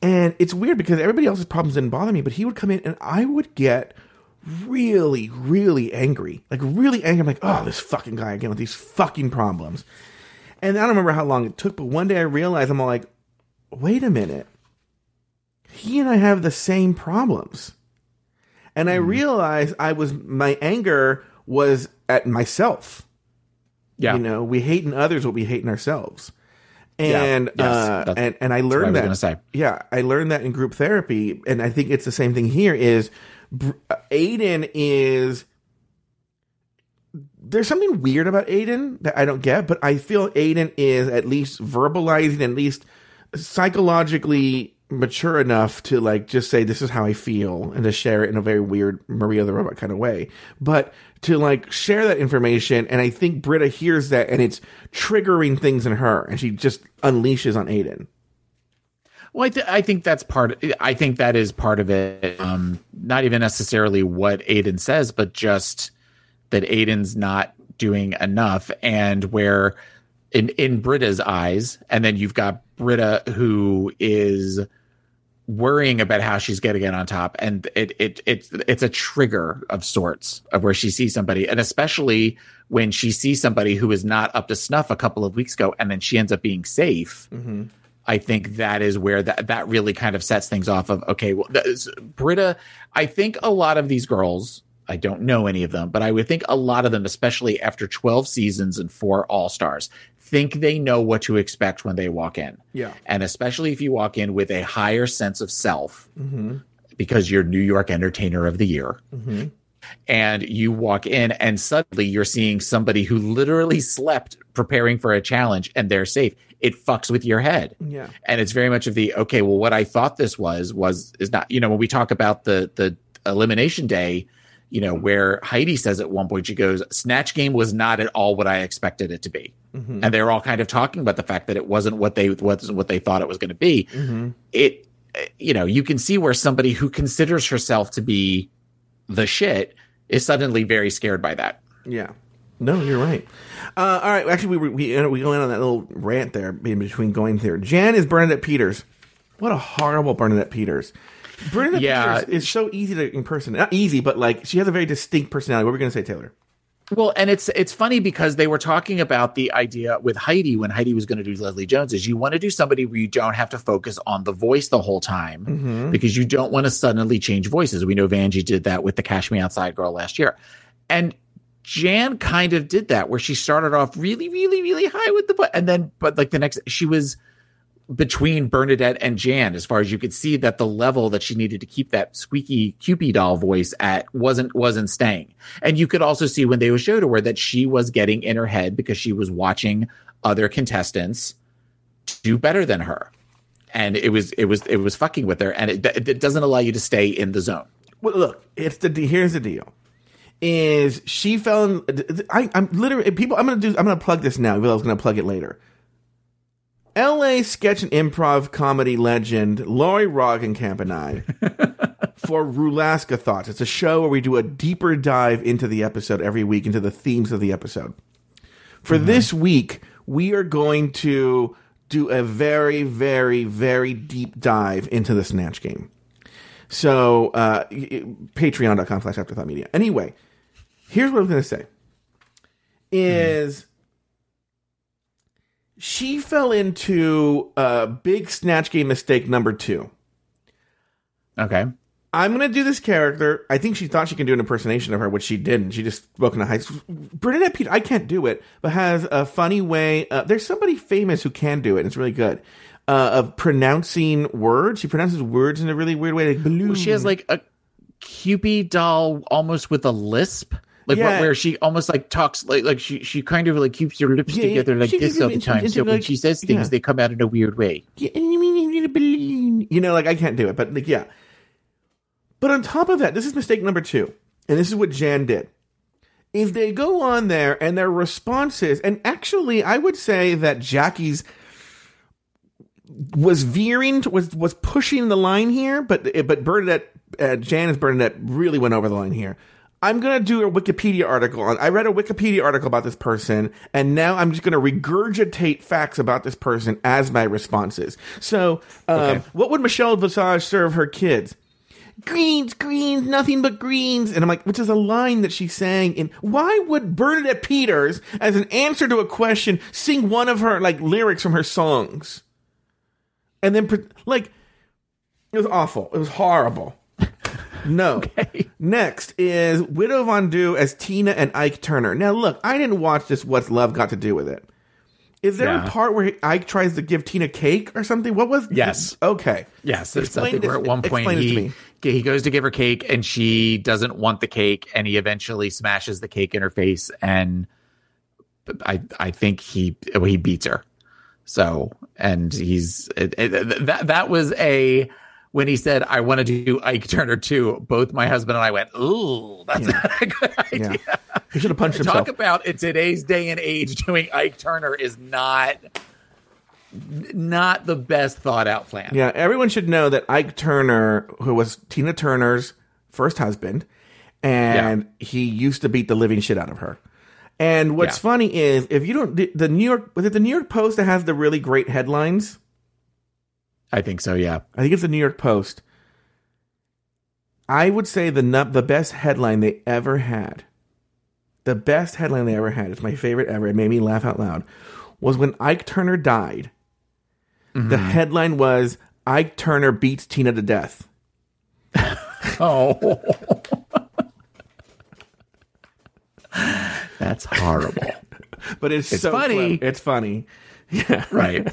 and it's weird because everybody else's problems didn't bother me, but he would come in and I would get really, really angry, like really angry. I'm like, oh, this fucking guy again with these fucking problems, and I don't remember how long it took, but one day I realized I'm all like, wait a minute he and I have the same problems. And I hmm. realized I was my anger was at myself. Yeah, You know, we hate in others what we hate in ourselves. Yeah. And Yes, uh, and and I learned that. Yeah, I learned that in group therapy, and I think it's the same thing here. Is Aiden is there's something weird about Aiden that I don't get, but I feel Aiden is at least verbalizing, at least psychologically mature enough to like just say this is how I feel and to share it in a very weird Maria the robot kind of way. But to like share that information, and I think Brita hears that and it's triggering things in her, and she just unleashes on Aiden. Well, I, th- I think that's part. I think that is part of it. Um, not even necessarily what Aiden says, but just that Aiden's not doing enough, and where in in Brita's eyes, and then you've got Brita who is worrying about how she's going to get on top, and it it it's it's a trigger of sorts of where she sees somebody, and especially when she sees somebody who is not up to snuff a couple of weeks ago, and then she ends up being safe. Mm-hmm. I think that is where that that really kind of sets things off of okay, well, is- Brita. I think a lot of these girls, I don't know any of them, but I would think a lot of them, especially after twelve seasons and four All Stars, think they know what to expect when they walk in. Yeah. and especially if you walk in with a higher sense of self, mm-hmm. because you're New York Entertainer of the Year. Mm-hmm. And you walk in, and suddenly you're seeing somebody who literally slept preparing for a challenge, and they're safe. It fucks with your head Yeah. and it's very much of the okay well what i thought this was was is not you know when we talk about the the elimination day you know where heidi says at one point she goes snatch game was not at all what i expected it to be and they're all kind of talking about the fact that it wasn't what they wasn't what they thought it was going to be it you know you can see where somebody who considers herself to be the shit is suddenly very scared by that Yeah. No, you're right. Uh, all right. Actually, we we we go in on that little rant there in between going there. Jan is Bernadette Peters. What a horrible Bernadette Peters. Bernadette Yeah. Peters is so easy to impersonate. Not easy, but like she has a very distinct personality. What were we going to say, Taylor? Well, and it's it's funny because they were talking about the idea with Heidi when Heidi was going to do Leslie Jones is you want to do somebody where you don't have to focus on the voice the whole time mm-hmm. because you don't want to suddenly change voices. We know Vanjie did that with the Cash Me Outside girl last year, and Jan kind of did that where she started off really, really, really high with the and then but like the next she was between Bernadette and Jan, as far as you could see that the level that she needed to keep that squeaky Cupid doll voice at wasn't wasn't staying. And you could also see when they would show to her that she was getting in her head because she was watching other contestants do better than her. And it was it was it was fucking with her and it, it doesn't allow you to stay in the zone. Well, look, it's the here's the deal. Is she fell in? I, I'm literally people. I'm gonna do. I'm gonna plug this now. Even though I was gonna plug it later. LA sketch and improv comedy legend Lori Roggenkamp and I [LAUGHS] for Rulaska Thoughts. It's a show where we do a deeper dive into the episode every week, into the themes of the episode. For this week, we are going to do a very, very, very deep dive into the Snatch game. So, uh, patreon.com slash afterthought media. Anyway, here's what I'm going to say is she fell into a big Snatch game mistake number two. Okay. I'm gonna do this character. I think she thought she could do an impersonation of her, which she didn't. She just spoke in a high. Bernadette Peters, I can't do it, but has a funny way. Uh, there's somebody famous who can do it. and It's really good. Uh, of pronouncing words. She pronounces words in a really weird way. Like blue. She has like a Cupid doll almost with a lisp. Like Yeah. where she almost like talks like like she she kind of like keeps her lips Yeah, together like this all the time. So when like- she says things, yeah. they come out in a weird way. you know, like I can't do it, but like yeah. But on top of that, this is mistake number two, and this is what Jan did. Is they go on there and their responses, and actually, I would say that Jackie's was veering, was was pushing the line here, but but Bernadette, uh, Jan as Bernadette really went over the line here. I'm gonna do a Wikipedia article on. I read a Wikipedia article about this person, and now I'm just gonna regurgitate facts about this person as my responses. So, um, Okay. what would Michelle Visage serve her kids? Greens, greens, nothing but greens. And I'm like, which is a line that she sang in. Why would Bernadette Peters, as an answer to a question, sing one of her like lyrics from her songs? And then, like, it was awful. It was horrible. No. [LAUGHS] Next is Widow Von Du as Tina and Ike Turner. Now, look, I didn't watch this. What's Love got to do with it? Is there Yeah. a part where Ike tries to give Tina cake or something? What was? Yes. Okay. Yes, there's Explain something where at one point he he goes to give her cake and she doesn't want the cake and he eventually smashes the cake in her face and I I think he he beats her. So and he's it, it, that that was a when he said I want to do Ike Turner too. Both my husband and I went, ooh, that's not a good [LAUGHS] idea. Yeah. He should have punched himself. Talk about in today's day and age doing Ike Turner is not not the best thought out plan. Yeah, everyone should know that Ike Turner, who was Tina Turner's first husband, and he used to beat the living shit out of her. And what's Yeah. funny is if you don't the, the New York was it the New York Post that has the really great headlines? I think so. Yeah. I think it's the New York Post. I would say the the best headline they ever had, the best headline they ever had, it's my favorite ever. It made me laugh out loud. Was when Ike Turner died. Mm-hmm. The headline was Ike Turner beats Tina to death. [LAUGHS] [LAUGHS] Oh. That's horrible. But it's, It's so funny. clever. It's funny. [LAUGHS] Yeah. Right.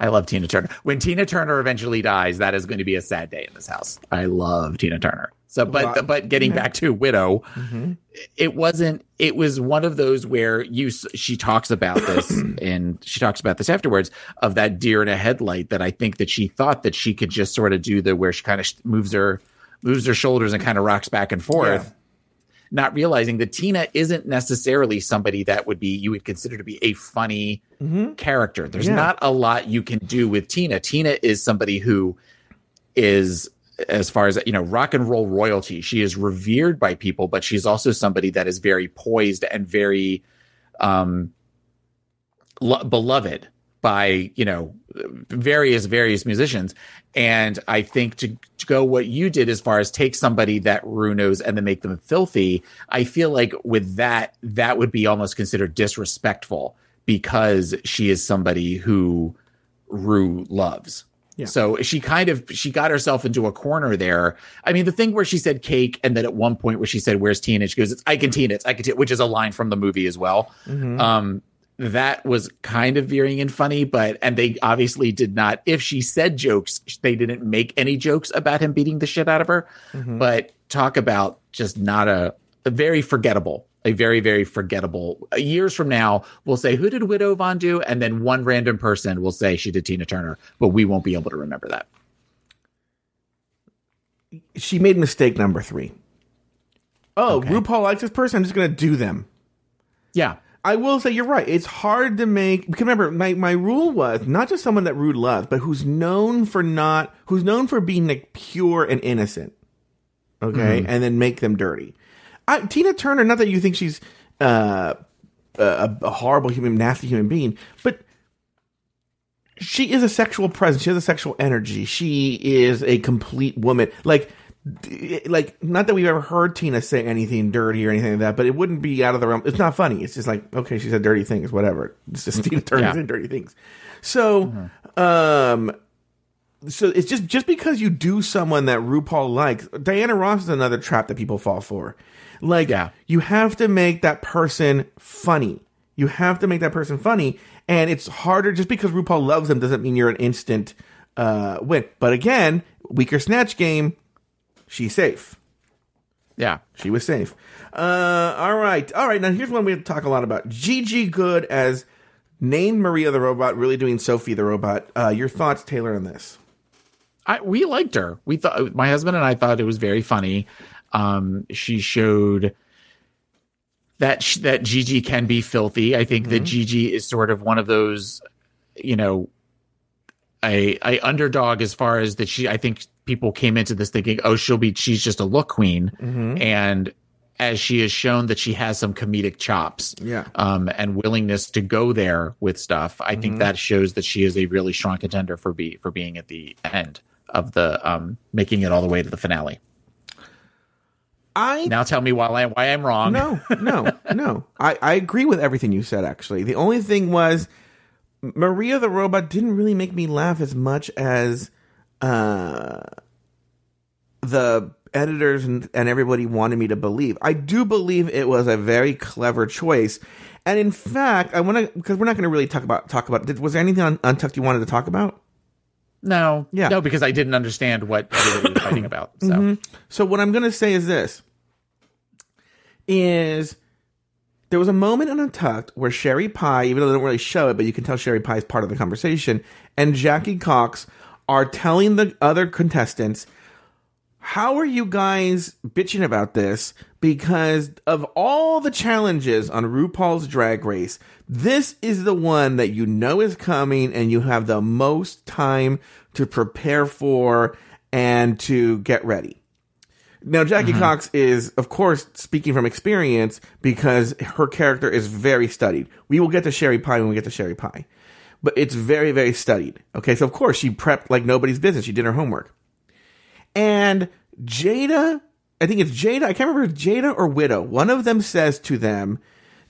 I love Tina Turner. When Tina Turner eventually dies, that is going to be a sad day in this house. I love Tina Turner. So, but Well, but getting back to Widow, Mm-hmm. it wasn't. It was one of those where you. She talks about this, [CLEARS THROAT] and she talks about this afterwards of that deer in a headlight. That I think that she thought that she could just sort of do the where she kind of moves her moves her shoulders and kind of rocks back and forth Yeah. Not realizing that Tina isn't necessarily somebody that would be you would consider to be a funny character. There's Mm-hmm. Yeah. not a lot you can do with Tina. Tina is somebody who is as far as you know rock and roll royalty. She is revered by people, but she's also somebody that is very poised and very um lo- beloved by you know various various musicians and i think to, to go what you did as far as take somebody that rue knows and then make them filthy i feel like with that that would be almost considered disrespectful because she is somebody who rue loves Yeah. so she kind of she got herself into a corner there. I mean, the thing where she said cake, and then at one point where she said, "Where's Tina?" And she goes, "It's I can Tina. It's I can Tina," which is a line from the movie as well. Um, that was kind of veering and funny, but and they obviously did not. If she said jokes, they didn't make any jokes about him beating the shit out of her. Mm-hmm. But talk about just not a, a very forgettable. A very, very forgettable. Uh, years from now, we'll say, Who did Widow Von do? And then one random person will say she did Tina Turner, but we won't be able to remember that. She made mistake number three. Oh, Okay. RuPaul likes this person. I'm just going to do them. Yeah. I will say you're right. It's hard to make because remember my, my rule was not just someone that Rude loves, but who's known for not who's known for being like pure and innocent. Okay, and then make them dirty. I, Tina Turner, not that you think she's uh, a, a horrible human, nasty human being, but she is a sexual presence. She has a sexual energy. She is a complete woman. Like, like not that we've ever heard Tina say anything dirty or anything like that, but it wouldn't be out of the realm. It's not funny. It's just like, okay, she said dirty things, whatever. It's just Tina [LAUGHS] Turner Yeah. saying dirty things. So, um, so it's just just because you do someone that RuPaul likes. Diana Ross is another trap that people fall for. Like, Yeah. you have to make that person funny. You have to make that person funny, and it's harder just because RuPaul loves them doesn't mean you're an instant uh, win. But again, weaker snatch game. She's safe. Yeah. She was safe. Uh, all right, all right. Now here's one we have to talk a lot about. Gigi Goode as named Maria the robot, really doing Sophie the robot. Uh, your thoughts, Taylor, on this? I we liked her. We thought my husband and I thought it was very funny. Um, she showed that sh- that Gigi can be filthy. I think that Gigi is sort of one of those, you know, a a underdog as far as that she. I think people came into this thinking, oh, she'll be she's just a look queen, and as she has shown that she has some comedic chops, Yeah. um, and willingness to go there with stuff. I think that shows that she is a really strong contender for be for being at the end of the um, making it all the way to the finale. I Now tell me why I why I'm wrong. no, no, no. I, I agree with everything you said. Actually, the only thing was Maria the robot didn't really make me laugh as much as uh, the editors and, and everybody wanted me to believe. I do believe it was a very clever choice. And in fact, I want to because we're not going to really talk about talk about. Did, was there anything on Untucked you wanted to talk about? no, Yeah. no, because I didn't understand what everybody was fighting [CLEARS THROAT] about. So So what I'm going to say is this: is there was a moment in Untucked where Sherry Pie, even though they don't really show it, but you can tell Sherry Pie is part of the conversation, and Jackie Cox are telling the other contestants, "How are you guys bitching about this? Because of all the challenges on RuPaul's Drag Race, this is the one that you know is coming, and you have the most time to prepare for and to get ready." Now, Jackie mm-hmm. Cox is, of course, speaking from experience because her character is very studied. We will get to Sherry Pie when we get to Sherry Pie, but it's very, very studied. Okay, so of course she prepped like nobody's business. She did her homework. And Jada, I think it's Jada, I can't remember if it's Jada or Widow. One of them says to them,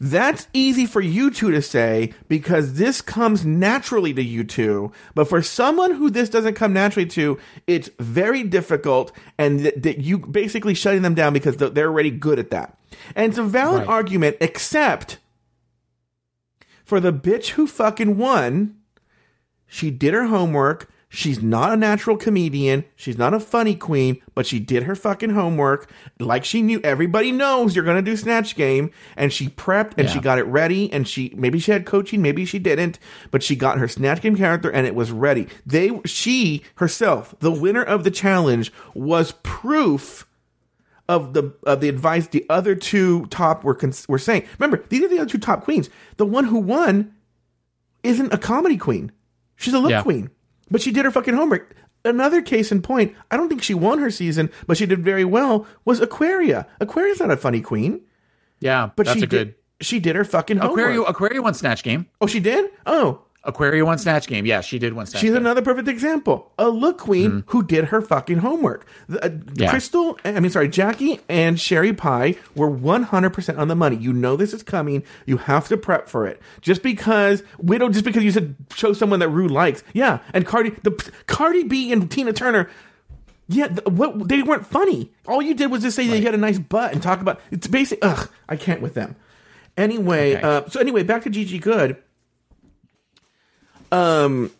that's easy for you two to say because this comes naturally to you two. But for someone who this doesn't come naturally to, it's very difficult and that, that you basically shutting them down because they're they're already good at that. And it's a valid Right. argument, except for the bitch who fucking won. She did her homework. She's not a natural comedian. She's not a funny queen, but she did her fucking homework like she knew. Everybody knows you're going to do Snatch Game. And she prepped and she got it ready. And she, maybe she had coaching, maybe she didn't, but she got her Snatch Game character and it was ready. They, she herself, the winner of the challenge, was proof of the of the advice the other two top were cons- were saying. Remember, these are the other two top queens. The one who won isn't a comedy queen. She's a look Yeah. queen. But she did her fucking homework. Another case in point, I don't think she won her season, but she did very well, was Aquaria. Aquaria's not a funny queen, yeah, but she a good did she did her fucking homework. Aquaria. Aquaria won Snatch Game. Oh, she did? Oh, Aquaria won Snatch Game. Yeah, she did one Snatch She's Game. another perfect example. A look queen who did her fucking homework. The, uh, Mm-hmm. Yeah. Crystal, I mean, sorry, Jackie and Sherry Pie were 100% on the money. You know this is coming. You have to prep for it. Just because, Widow, just because you said show someone that Rue likes. Yeah. And Cardi, the Cardi B and Tina Turner. Yeah, th- what they weren't funny. All you did was just say they had a nice butt and talk about it's basic. Ugh, I can't with them. Anyway, Okay. uh, so anyway, back to Gigi Goode. Um,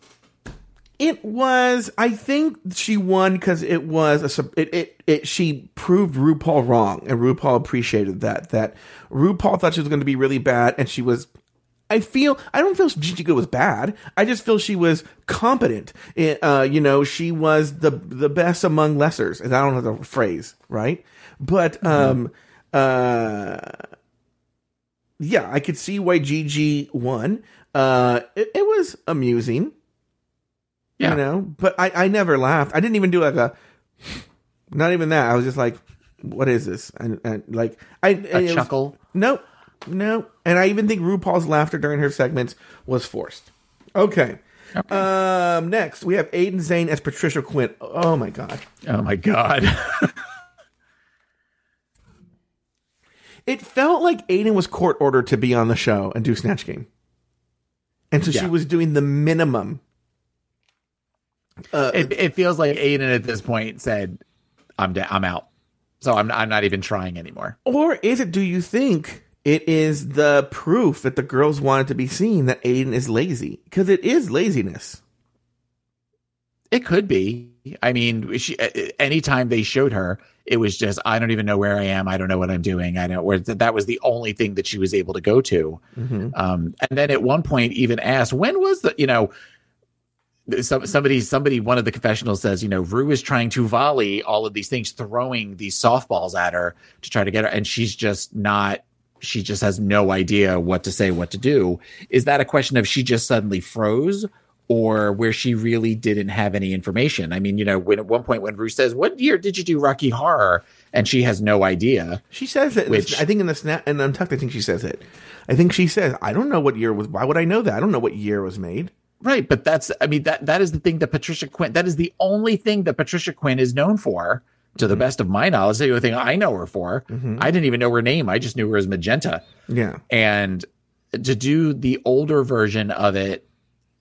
it was. I think she won because it was a. It, it it she proved RuPaul wrong, and RuPaul appreciated that. That RuPaul thought she was going to be really bad, and she was. I feel I don't feel Gigi Goode was bad. I just feel she was competent. It, uh, you know, she was the the best among lessers. And I don't know the phrase right, but um, uh, yeah, I could see why Gigi won. Uh, it, it was amusing, Yeah. you know, but I, I never laughed. I didn't even do like a, not even that. I was just like, what is this? And, and like, I, was- chuckle. Nope. No. And I even think RuPaul's laughter during her segments was forced. Okay. Um, next, we have Aiden Zhane as Patricia Quinn. Oh my God. Oh my god. [LAUGHS] It felt like Aiden was court ordered to be on the show and do Snatch Game. And so she was doing the minimum. Uh, it, it feels like Aiden at this point said, "I'm da- I'm out." So I'm I'm not even trying anymore. or is it, do you think it is the proof that the girls wanted to be seen that Aiden is lazy? Because it is laziness. It could be. I mean, she anytime they showed her, it was just I don't even know where I am. I don't know what I'm doing. I know where that was the only thing that she was able to go to. Um, and then at one point, even asked when was the you know. Some, somebody, somebody, one of the confessionals says, you know, Rue is trying to volley all of these things, throwing these softballs at her to try to get her, and she's just not. She just has no idea what to say, what to do. Is that a question of she just suddenly froze, or where she really didn't have any information? I mean, you know, when at one point when Rue says, "What year did you do Rocky Horror?" and she has no idea. She says it. Which- I think in the snap and Untucked, I think she says it. I think she says, "I don't know what year was. Why would I know that? I don't know what year was made." Right, but that's I mean that that is the thing that Patricia Quinn that is the only thing that Patricia Quinn is known for, to the mm-hmm. best of my knowledge. The only thing I know her for. Mm-hmm. I didn't even know her name. I just knew her as Magenta. Yeah, And to do the older version of it,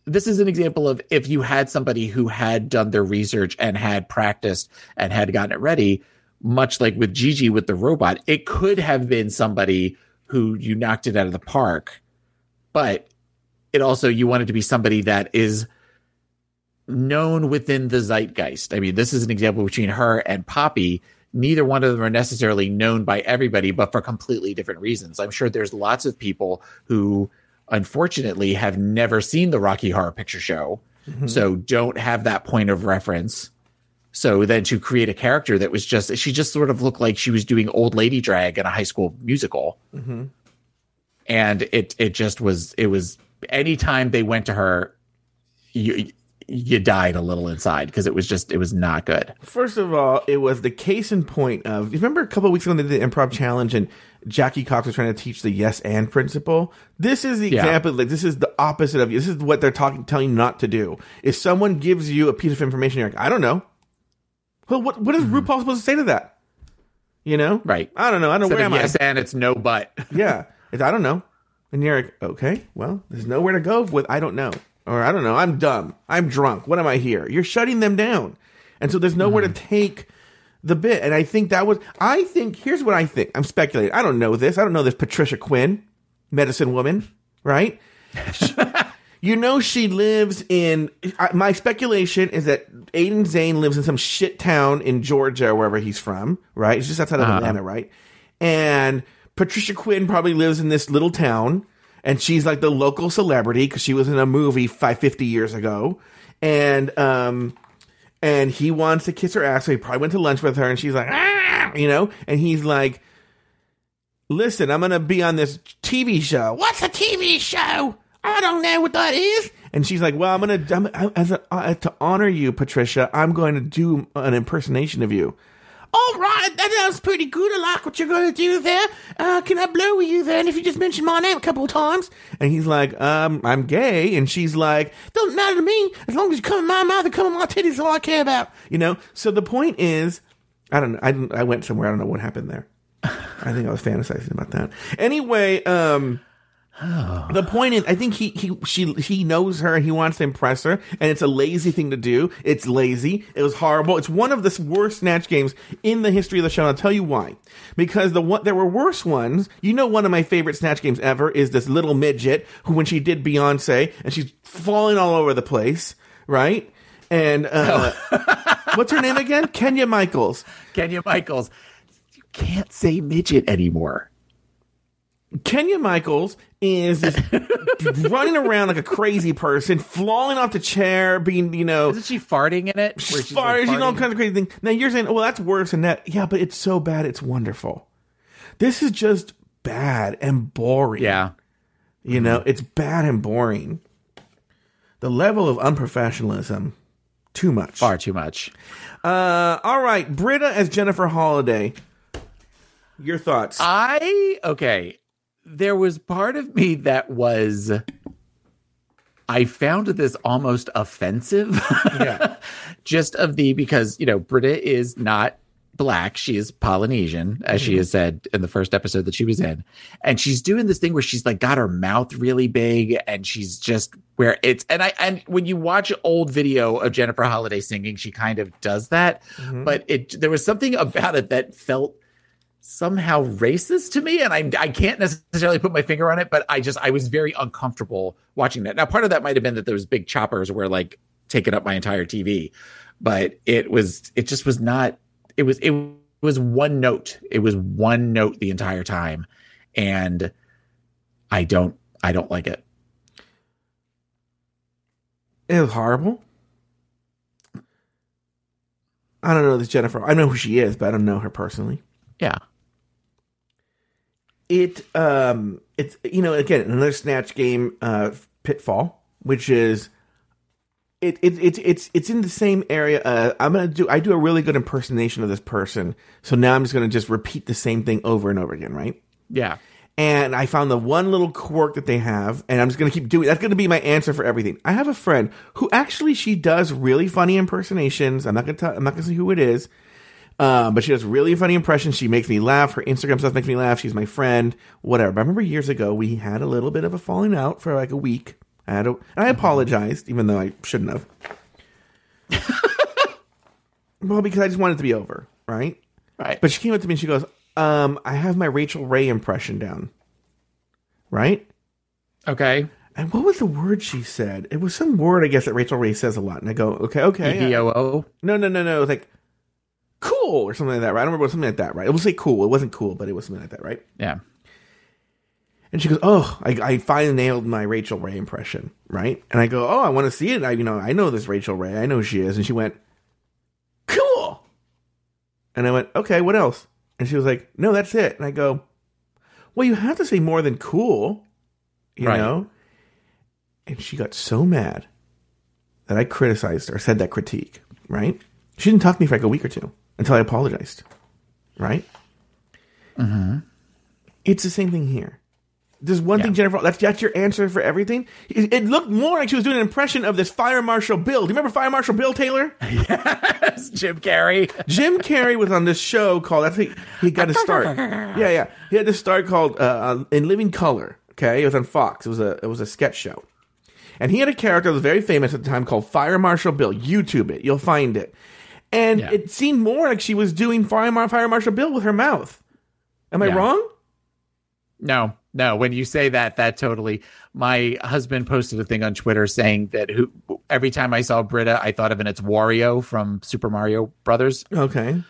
this is an example of if you had somebody who had done their research and had practiced and had gotten it ready, much like with Gigi with the robot, it could have been somebody who you knocked it out of the park. But it also you wanted to be somebody that is known within the zeitgeist. I mean, this is an example between her and Poppy. Neither one of them are necessarily known by everybody, but for completely different reasons. I'm sure there's lots of people who unfortunately have never seen the Rocky Horror Picture Show, mm-hmm. so don't have that point of reference. So then to create a character that was just she just sort of looked like she was doing old lady drag in a high school musical. Mm-hmm. And it it just was it was anytime they went to her you you died a little inside because it was just it was not good. First of all, it was the case in point of. You remember a couple of weeks ago they did the improv challenge and Jackie Cox was trying to teach the yes and principle. This is the Yeah. example. Like this is the opposite of. you. This is what they're talking, telling you not to do. If someone gives you a piece of information, you're like, I don't know. Well, what what is RuPaul supposed to say to that? You know, Mm-hmm. Right. I don't know. I don't know. Instead Where am yes I? and it's no but. [LAUGHS] Yeah, it's, I don't know. And you're like, okay, well, there's nowhere to go with I don't know. Or I don't know, I'm dumb. I'm drunk. What am I here? You're shutting them down. And so there's nowhere to take the bit. And I think that was, I think, here's what I think. I'm speculating. I don't know this. I don't know this Patricia Quinn, medicine woman, right? [LAUGHS] you know, she lives in, I, my speculation is that Aiden Zhane lives in some shit town in Georgia, wherever he's from, right? It's just outside of Atlanta, right? And Patricia Quinn probably lives in this little town, and she's like the local celebrity because she was in a movie five fifty years ago, and um, and he wants to kiss her ass, so he probably went to lunch with her, and she's like, ah, you know, and he's like, listen, I'm gonna be on this TV show. What's a TV show? I don't know what that is. And she's like, well, I'm gonna, I'm, as a, uh, to honor you, Patricia, I'm going to do an impersonation of you. All right, that sounds pretty good. I like what you're going to do there. Uh, can I blow with you then if you just mention my name a couple of times? And he's like, um, I'm gay. And she's like, doesn't matter to me as long as you come in my mouth and come in my titties. All I care about. You know. So the point is, I don't know. I I went somewhere. I don't know what happened there. [LAUGHS] I think I was fantasizing about that. Anyway, um, [SIGHS] the point is, I think he he she he knows her and he wants to impress her, and it's a lazy thing to do. It's lazy. It was horrible. It's one of the worst snatch games in the history of the show. And I'll tell you why. Because the one there were worse ones. You know, one of my favorite snatch games ever is this little midget who, when she did Beyonce, and she's falling all over the place, right? And uh, [LAUGHS] what's her name again? Kenya Michaels. Kenya Michaels, you can't say midget anymore. Kenya Michaels is [LAUGHS] running around like a crazy person, falling off the chair, being, you know, Isn't she farting in it? Where she's, like, fires, you know, all kinds of crazy things. Now you're saying, well, that's worse than that. Yeah, but it's so bad, it's wonderful. This is just bad and boring. Yeah. You know, it's bad and boring. The level of unprofessionalism, too much. Far too much. Uh, all right, Brita as Jennifer Holliday. Your thoughts? I okay. There was part of me that was I found this almost offensive. Yeah. [LAUGHS] Just of the because, you know, Brita is not black. She is Polynesian, as she mm-hmm. has said in the first episode that she was in. And she's doing this thing where she's like got her mouth really big and she's just where it's and I and when you watch old video of Jennifer Holliday singing, she kind of does that. Mm-hmm. But it there was something about it that felt somehow racist to me and I I can't necessarily put my finger on it but I just I was very uncomfortable watching that. Now part of that might have been that those big choppers were like taking up my entire TV but it was it just was not it was it was one note. It was one note the entire time and I don't I don't like it. It was horrible. I don't know this Jennifer. I know who she is, but I don't know her personally. Yeah. It um it's you know again another snatch game uh pitfall which is it, it it's it's it's in the same area uh I'm going to do I do a really good impersonation of this person so now I'm just going to just repeat the same thing over and over again right Yeah. and I found the one little quirk that they have, and I'm just gonna keep doing. That's gonna be my answer for everything. I have a friend who actually she does really funny impersonations. I'm not gonna tell. I'm not gonna say who it is, um, but she does really funny impressions. She makes me laugh. Her Instagram stuff makes me laugh. She's my friend. Whatever. But I remember years ago we had a little bit of a falling out for like a week. I had a, and I apologized, even though I shouldn't have. [LAUGHS] well, because I just wanted it to be over, right? Right. But she came up to me and she goes, um, I have my Rachael Ray impression down. Right? okay. And what was the word she said? It was some word, I guess, that Rachael Ray says a lot. And I go, okay, okay. EVOO. No, no, no, no. It was like cool or something like that, right? I don't remember it was something like that, right? It was say cool. It wasn't cool, but it was something like that, right? Yeah. And she goes, "Oh, I, I finally nailed my Rachael Ray impression, right?" And I go, "Oh, I want to see it. I, you know, I know this Rachael Ray. I know who she is." And she went, "Cool." And I went, "Okay, what else?" And she was like, "No, that's it." And I go, "Well, you have to say more than cool, you Right. know." And she got so mad that I criticized her, said that critique, right? She didn't talk to me for like a week or two until I apologized, right? Mm-hmm. It's the same thing here. There's one thing, Jennifer. That's that's your answer for everything. It, it looked more like she was doing an impression of this Fire Marshal Bill. Do you remember Fire Marshal Bill Taylor? [LAUGHS] Yes, Jim Carrey. [LAUGHS] Jim Carrey was on this show called. I think he got his start. [LAUGHS] Yeah, yeah. He had this start called uh, uh, In Living Color. Okay, it was on Fox. It was a it was a sketch show, and he had a character that was very famous at the time called Fire Marshal Bill. YouTube it, you'll find it. And Yeah. it seemed more like she was doing Fire, Fire Marshal Bill with her mouth. Am I Yeah. wrong? No, no. When you say that, that totally. My husband posted a thing on Twitter saying that who every time I saw Brita, I thought of an it's Wario from Super Mario Brothers. Okay.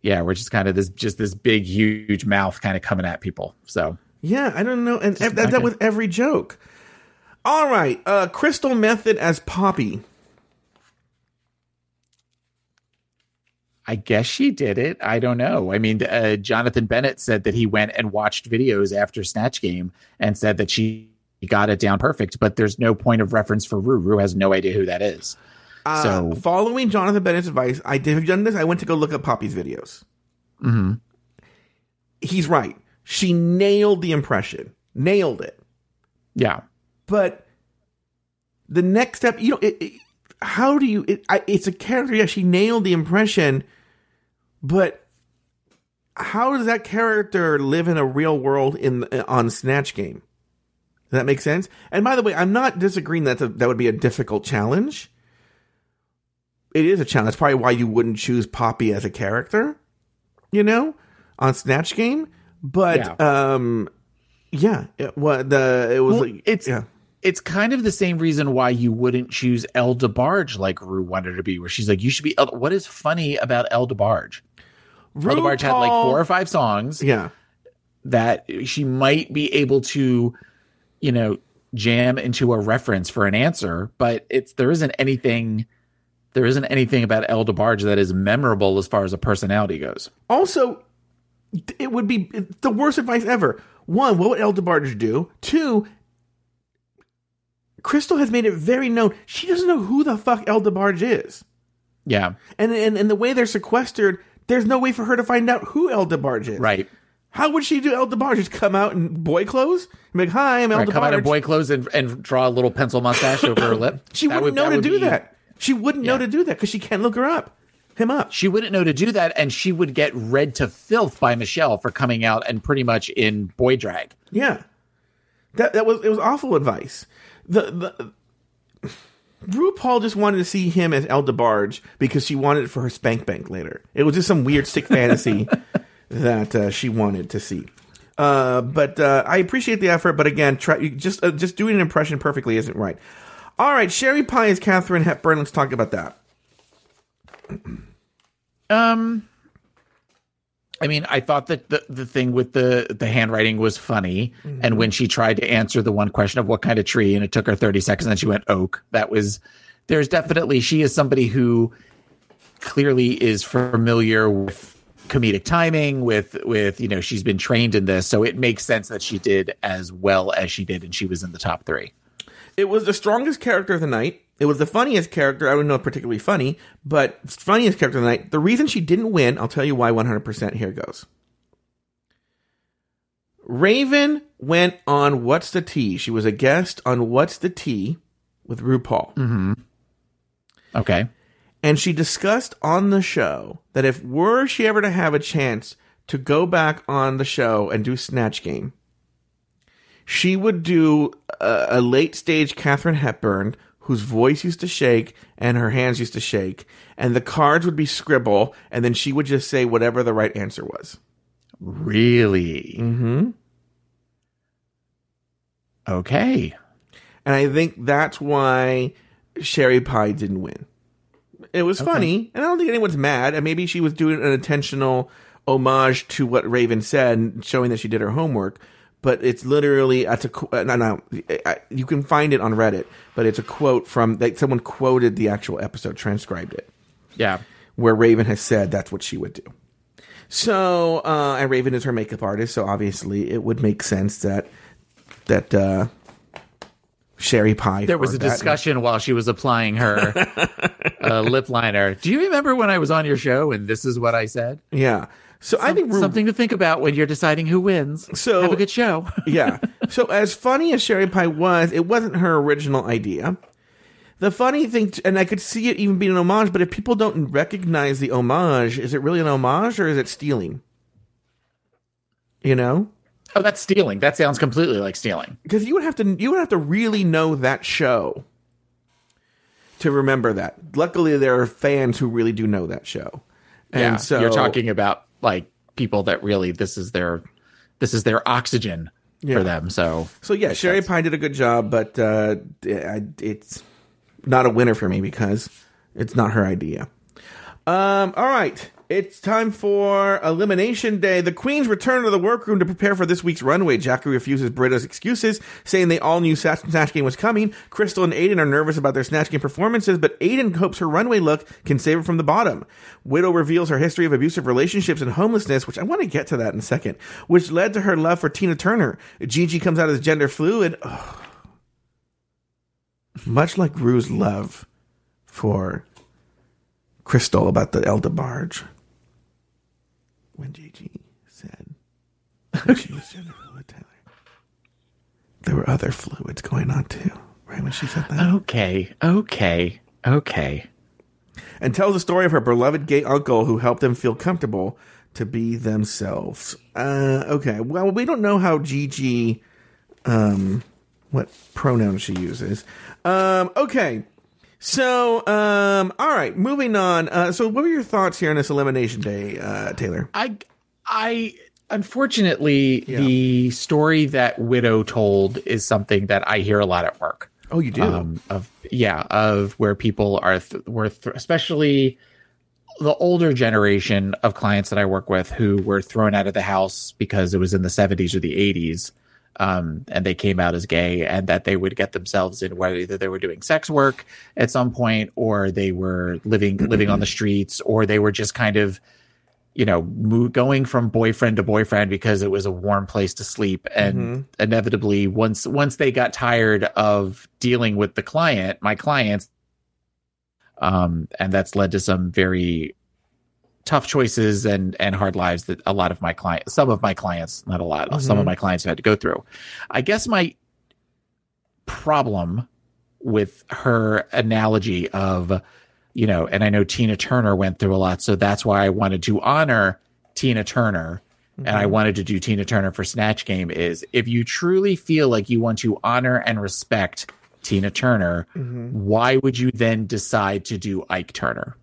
Yeah, which is kind of this just this big, huge mouth kind of coming at people. So Yeah, I don't know, and ev- that, that with every joke. All right, uh, Crystal Method as Poppy. I guess she did it. I don't know. I mean, uh, Jonathan Bennett said that he went and watched videos after Snatch Game and said that she got it down perfect, but there's no point of reference for Rue. Rue has no idea who that is. Uh, So- following Jonathan Bennett's advice, I did done this. I went to go look at Poppy's videos. hmm He's right. She nailed the impression, nailed it. Yeah. But the next step, you know, it, it, how do you? It, I, it's a character. Yeah, she nailed the impression, but how does that character live in a real world in on Snatch Game? Does that make sense? And by the way, I'm not disagreeing that that would be a difficult challenge. It is a challenge. That's probably why you wouldn't choose Poppy as a character, you know, on Snatch Game. But um, yeah, it, what the it was Well, like, it's yeah. It's kind of the same reason why you wouldn't choose El DeBarge like Rue wanted to be, where she's like, you should be. El- what is funny about El DeBarge? El DeBarge had like four or five songs Yeah. that she might be able to, you know, jam into a reference for an answer, but it's there isn't anything. There isn't anything about El DeBarge that is memorable as far as a personality goes. Also, it would be the worst advice ever. one, what would El DeBarge do? Two, Crystal has made it very known she doesn't know who the fuck El DeBarge is. Yeah. And, and and the way they're sequestered, there's no way for her to find out who El DeBarge is. Right. How would she do El DeBarge? Just come out in boy clothes? And be like, hi, I'm El DeBarge. Right, come out in boy clothes and, and draw a little pencil mustache over her lip. she That wouldn't would- know to would do be- that. She wouldn't know to do that because she can't look her up. Him up. She wouldn't know to do that, and she would get read to filth by Michelle for coming out and pretty much in boy drag. Yeah. That that was it was awful advice. The the RuPaul just wanted to see him as El DeBarge because she wanted it for her spank bank later. It was just some weird sick [LAUGHS] fantasy that uh, she wanted to see. Uh, but uh, I appreciate the effort. But again, try just uh, just doing an impression perfectly isn't right. All right, Sherry Pie is Katharine Hepburn. Let's talk about that. Um, I mean, I thought that the, the thing with the the handwriting was funny, and mm-hmm. when she tried to answer the one question of what kind of tree, and it took her thirty seconds, and then she went oak. That was there's definitely she is somebody who clearly is familiar with comedic timing with with you know she's been trained in this. So it makes sense that she did as well as she did and she was in the top three It was the strongest character of the night. It was the funniest character. I don't know particularly funny, but funniest character of the night. The reason she didn't win, I'll tell you why 100%. Here goes. Raven went on What's the Tea. She was a guest on What's the Tea with RuPaul. Mm-hmm. okay And she discussed on the show that if were she ever to have a chance to go back on the show and do Snatch Game, she would do a, a late stage Katharine Hepburn whose voice used to shake and her hands used to shake, and the cards would be scribble, and then she would just say whatever the right answer was. really Mm-hmm. okay And I think that's why Sherry Pie didn't win. It was funny, and I don't think anyone's mad. And maybe she was doing an intentional homage to what Raven said, showing that she did her homework. But it's literally that's a uh, no no. You can find it on Reddit, but it's a quote from like someone quoted the actual episode, transcribed it, yeah where Raven has said that's what she would do. So, uh, and Raven is her makeup artist, so obviously it would make sense that that uh, Sherry Pie. There was a discussion while she was applying her [LAUGHS] uh, lip liner. Do you remember when I was on your show and this is what I said? Yeah. So I think Something to think about when you're deciding who wins. So- have a good show. [LAUGHS] yeah. So as funny as Sherry Pie was, it wasn't her original idea. The funny thing, and I could see it even being an homage, but if people don't recognize the homage, is it really an homage or is it stealing? You know, oh, that's stealing. That sounds completely like stealing. because you would have to, you would have to really know that show to remember that. Luckily, there are fans who really do know that show, and yeah, so you're talking about like people that really this is their this is their oxygen Yeah. for them. So So yeah, Sherry sense. Pie did a good job, but uh, it's not a winner for me because it's not her idea. Um, all right, it's time for Elimination Day. The Queens return to the workroom to prepare for this week's runway. Jackie refuses Brita's excuses, saying they all knew Snatch Game was coming. Crystal and Aiden are nervous about their Snatch Game performances, but Aiden hopes her runway look can save her from the bottom. Widow reveals her history of abusive relationships and homelessness, which I want to get to that in a second, which led to her love for Tina Turner. Gigi comes out as gender fluid. Ugh. Much like Rue's love for Crystal about the El DeBarge. When Gigi said [LAUGHS] that she was gender fluid, Taylor, there were other fluids going on too, right? When she said that. okay, okay, okay. and tells the story of her beloved gay uncle who helped them feel comfortable to be themselves. Uh, okay, well, we don't know how Gigi, um, what pronoun she uses. Um, okay, so, um, all right, moving on. Uh, so, what were your thoughts here on this elimination day, uh, Taylor? I I unfortunately the story that Widow told is something that I hear a lot at work. Oh, you do. um, of yeah of where people are th- were th- especially the older generation of clients that I work with who were thrown out of the house because it was in the 70s or the 80s um, and they came out as gay and that they would get themselves in whether either they were doing sex work at some point or they were living living on the streets or they were just kind of you know, mo- going from boyfriend to boyfriend because it was a warm place to sleep, and Mm-hmm. inevitably, once once they got tired of dealing with the client, my clients, um, and that's led to some very tough choices and and hard lives that a lot of my clients, some of my clients, not a lot, some of mm-hmm. my clients have had to go through. I guess my problem with her analogy of you know, and I know Tina Turner went through a lot, so that's why I wanted to honor Tina Turner. And I mm-hmm. wanted to do Tina Turner for Snatch Game is if you truly feel like you want to honor and respect Tina Turner, mm-hmm. why would you then decide to do Ike Turner?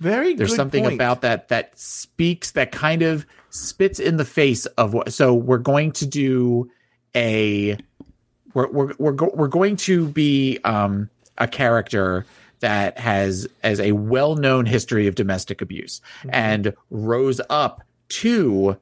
Very There's something point. about that that speaks that kind of spits in the face of what so we're going to do a we're we're we're, go, we're going to be um a character that has as a well-known history of domestic abuse and rose up to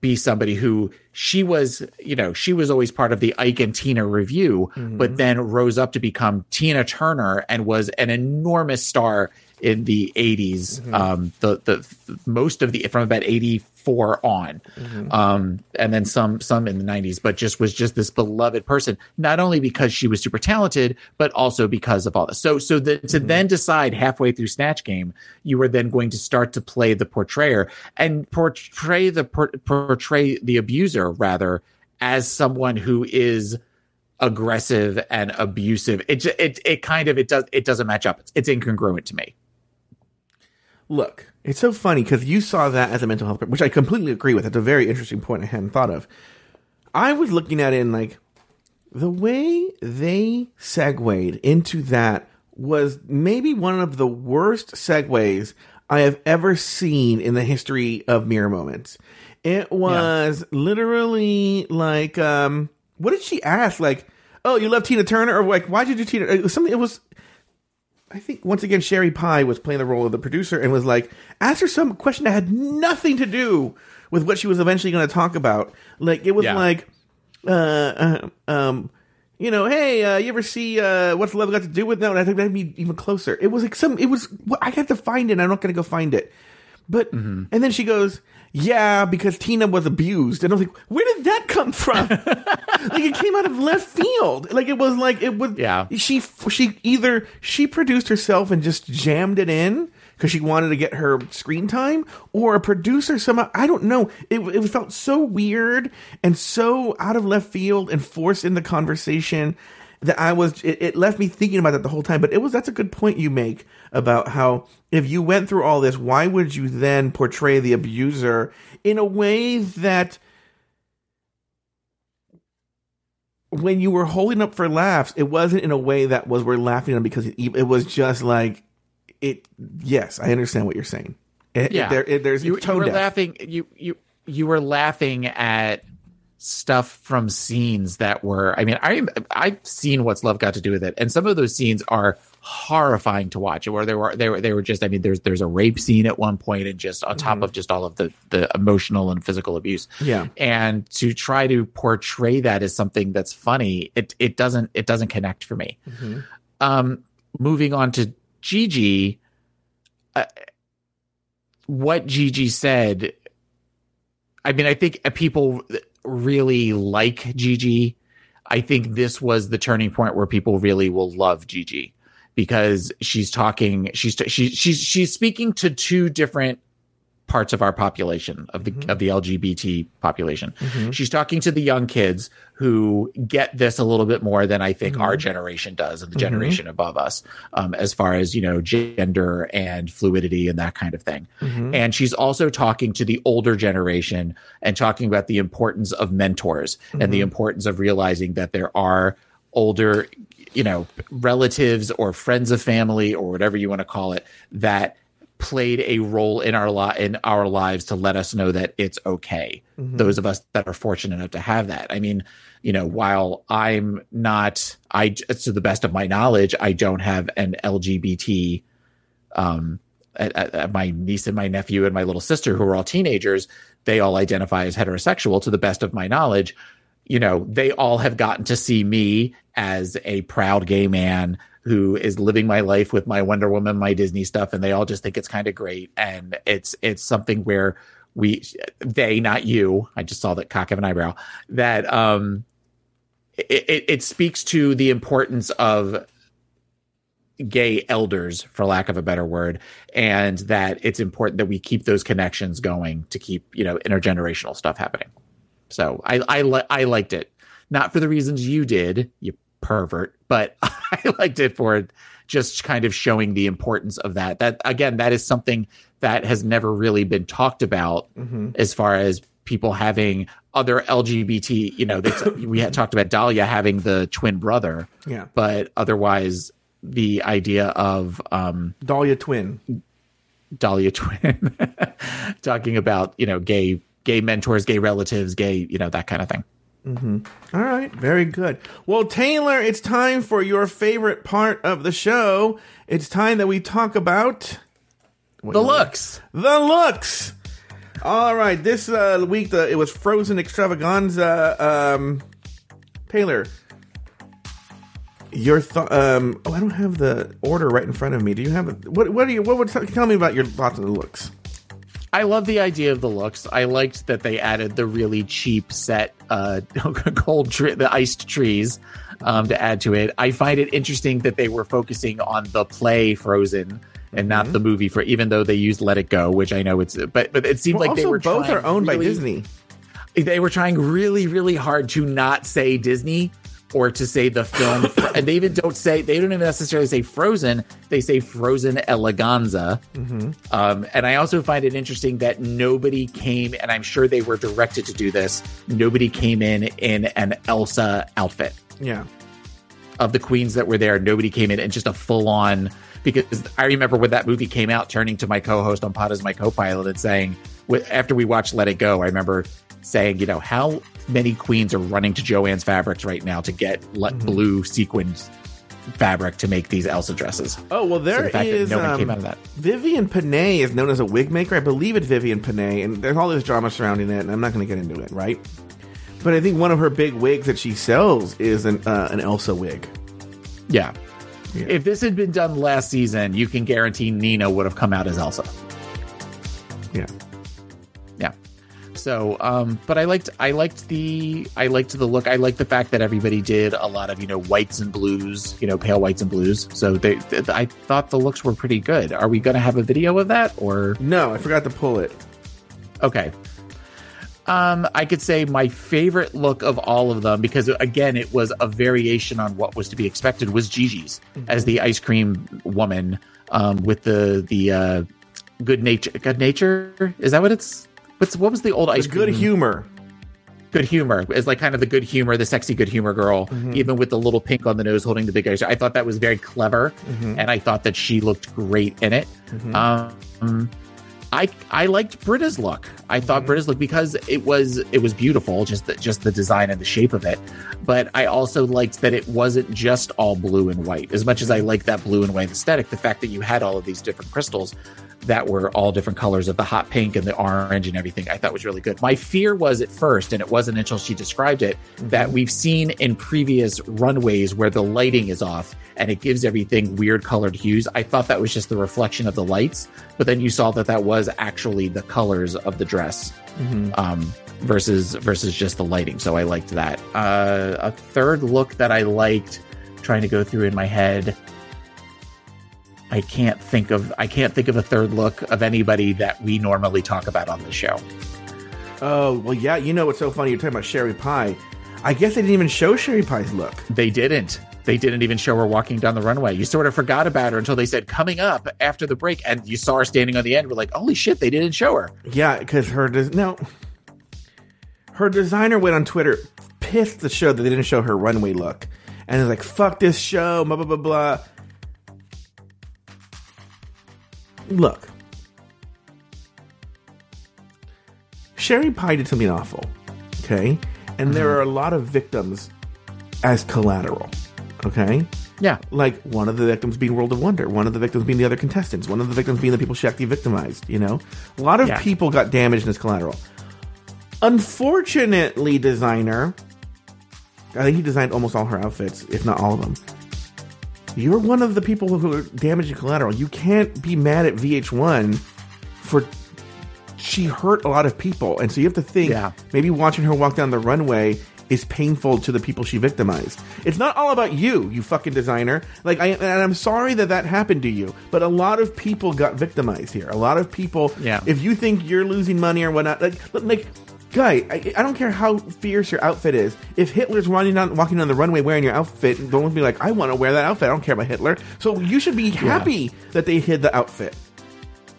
be somebody who she was, you know, she was always part of the Ike and Tina Revue, but then rose up to become Tina Turner and was an enormous star in the 80s. Um, the, the, most of the from about 84 on, um, and then some some in the 90s, but just was just this beloved person, not only because she was super talented, but also because of all this. So so the, to then decide halfway through Snatch Game, you were then going to start to play the portrayer and portray the por- portray the abuser rather as someone who is aggressive and abusive. It it it kind of it does it doesn't match up. It's, it's incongruent to me. Look, it's so funny because you saw that as a mental health, which I completely agree with. That's a very interesting point I hadn't thought of. I was looking at it and like the way they segued into that was maybe one of the worst segues I have ever seen in the history of mirror moments. It was literally like, um, what did she ask? Like, oh, you love Tina Turner, or like, why did you Tina? It was something. It was I think once again Sherry Pie was playing the role of the producer and was like, ask her some question that had nothing to do with what she was eventually going to talk about. Like it was Yeah. like, uh, uh, um, you know, hey, uh, you ever see uh, what's love got to do with? No, and I think that'd be even closer. It was like some. It was. I had to find it. and I'm not going to go find it. But and then she goes, yeah, because Tina was abused, and I was like, where did that come from? [LAUGHS] like it came out of left field. Like it was like it was. Yeah. She she either she produced herself and just jammed it in because she wanted to get her screen time, or a producer somehow I don't know. It it felt so weird and so out of left field and forced in the conversation that I was it, it left me thinking about that the whole time. But it was that's a good point you make about how if you went through all this, why would you then portray the abuser in a way that when you were holding up for laughs, it wasn't in a way that was we're laughing at him because it, it was just like it. Yes, I understand what you're saying. It, Yeah, there, there's you, you were laughing. You you you were laughing at stuff from scenes that were. I mean, I I've seen what's love got to do with it, and some of those scenes are horrifying to watch. Where they were they were they were just. I mean, there's there's a rape scene at one point, and just on top of just all of the the emotional and physical abuse. Yeah. and to try to portray that as something that's funny, it it doesn't it doesn't connect for me. Um, moving on to Gigi, uh, what Gigi said. I mean, I think people really like Gigi. I think this was the turning point where people really will love Gigi because she's talking. She's she, she's she's speaking to two different parts of our population of the mm-hmm. of the LGBT population. Mm-hmm. She's talking to the young kids who get this a little bit more than I think our mm-hmm. generation does and the generation above us um, as far as you know gender and fluidity and that kind of thing. And she's also talking to the older generation and talking about the importance of mentors and the importance of realizing that there are older you know relatives or friends of family or whatever you want to call it that played a role in our li- in our lives to let us know that it's okay. Those of us that are fortunate enough to have that. I mean, you know, while I'm not, I to the best of my knowledge, I don't have an LGBT. Um, at, at- at my niece and my nephew and my little sister, who are all teenagers, they all identify as heterosexual. To the best of my knowledge, you know, they all have gotten to see me as a proud gay man who is living my life with my Wonder Woman, my Disney stuff, and they all just think it's kind of great. And it's it's something where we they not you. I just saw that cock of an eyebrow that um it, it, it speaks to the importance of gay elders for lack of a better word and that it's important that we keep those connections going to keep you know intergenerational stuff happening so i i, li- I liked it not for the reasons you did you pervert but [LAUGHS] i liked it for just kind of showing the importance of that that again that is something that has never really been talked about as far as people having other lgbt you know they, we had talked about dahlia having the twin brother Yeah. but otherwise the idea of um Dahlia twin. Dahlia twin [LAUGHS] talking about you know gay gay mentors gay relatives gay you know that kind of thing All right, very good. Well, Taylor, it's time for your favorite part of the show. It's time that we talk about the looks the looks. All right, this uh, week the, it was Frozen Extravaganza. Um, Taylor, your thought? Um, oh, I don't have the order right in front of me. Do you have it? What? What do you? What would tell me about your thoughts on the looks? I love the idea of the looks. I liked that they added the really cheap set uh [LAUGHS] gold tree, the iced trees um to add to it. I find it interesting that they were focusing on the play Frozen and not the movie for even though they used Let It Go, which I know it's but but it seemed Well, like they were both are owned by Disney. they were trying really really hard to not say disney or to say the film [COUGHS] and they even don't say they don't even necessarily say frozen they say frozen eleganza um, and i also find it interesting that nobody came and i'm sure they were directed to do this nobody came in in an elsa outfit Yeah. of the queens that were there, nobody came in and just a full on. Because I remember when that movie came out, turning to my co-host on Pod as my co-pilot and saying, after we watched Let It Go, I remember saying, you know, how many queens are running to Joanne's Fabrics right now to get le- blue sequined fabric to make these Elsa dresses. Oh well, So there the fact is. that no one came um, out of that. Vivienne Pinay is known as a wig maker. I believe it's Vivienne Pinay, and there's all this drama surrounding it, and I'm not going to get into it, right? But I think one of her big wigs that she sells is an uh, an Elsa wig. Yeah. Yeah. If this had been done last season, you can guarantee Nina would have come out as Elsa. Yeah so um but i liked i liked the i liked the look. I liked the fact that everybody did a lot of you know whites and blues you know pale whites and blues. So they th- i thought the looks were pretty good. Are we gonna have a video of that or? No, I forgot to pull it. okay. Um i could say my favorite look of all of them because again it was a variation on what was to be expected was gigi's as the ice cream woman um with the the uh good nature good nature? Is that what it's what's what was the old ice good humor. good humor is like kind of the good humor, the sexy good humor girl, Mm-hmm. even with the little pink on the nose holding the big eyes. I thought that was very clever, Mm-hmm. and I thought that she looked great in it. Um, I I liked Brita's look. I thought Mm-hmm. Brita's look because it was it was beautiful, just the, just the design and the shape of it. But I also liked that it wasn't just all blue and white. As much as I like that blue and white aesthetic, the fact that you had all of these different crystals that were all different colors of the hot pink and the orange and everything, I thought was really good. My fear was at first, and it wasn't until she described it, that we've seen in previous runways where the lighting is off and it gives everything weird colored hues. I thought that was just the reflection of the lights, but then you saw that that was actually the colors of the dress. Um, versus versus just the lighting so i liked that uh a third look that i liked trying to go through in my head i can't think of i can't think of a third look of anybody that we normally talk about on the show Oh well, yeah. You know what's so funny? You're talking about Sherry Pie. I guess they didn't even show Sherry Pie's look. they didn't they didn't even show her walking down the runway you sort of forgot about her until they said coming up after the break and you saw her standing on the end we're like holy shit they didn't show her Yeah, because her des- no, her designer went on Twitter pissed the show that they didn't show her runway look, and is like, "Fuck this show," blah blah blah blah. Look, Sherry Pie did something awful, okay, and there mm-hmm. are a lot of victims as collateral, okay. yeah Like one of the victims being World of Wonder, one of the victims being the other contestants, one of the victims being the people Shakti victimized. You know, a lot of Yeah. people got damaged as collateral. Unfortunately, designer, I think he designed almost all her outfits, if not all of them. You're one of the people who are damaging collateral. You can't be mad at VH1 for she hurt a lot of people, and so you have to think Yeah. maybe watching her walk down the runway is painful to the people she victimized. It's not all about you, you fucking designer. Like, I, and I'm sorry that that happened to you, but a lot of people got victimized here. A lot of people. Yeah. If you think you're losing money or whatnot, like, like guy, I, I don't care how fierce your outfit is. If Hitler's running down, walking on the runway wearing your outfit, don't be like, I want to wear that outfit. I don't care about Hitler. So you should be happy that they hid the outfit.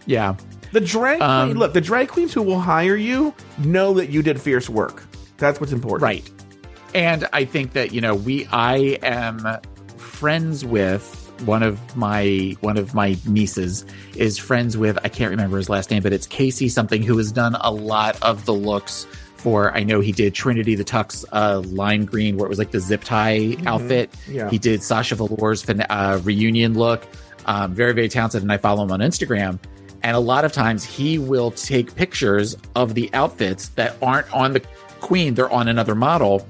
Yeah. The drag Um, look, the drag queens who will hire you know that you did fierce work. That's what's important. Right. And I think that, you know, we I am friends with one of my one of my nieces is friends with I can't remember his last name, but it's Casey something who has done a lot of the looks for I know he did Trinity the Tuck uh lime green where it was like the zip tie outfit. Yeah. He did Sasha Velour's fin- uh, reunion look. Um, very, very talented, and I follow him on Instagram. And a lot of times he will take pictures of the outfits that aren't on the queen, they're on another model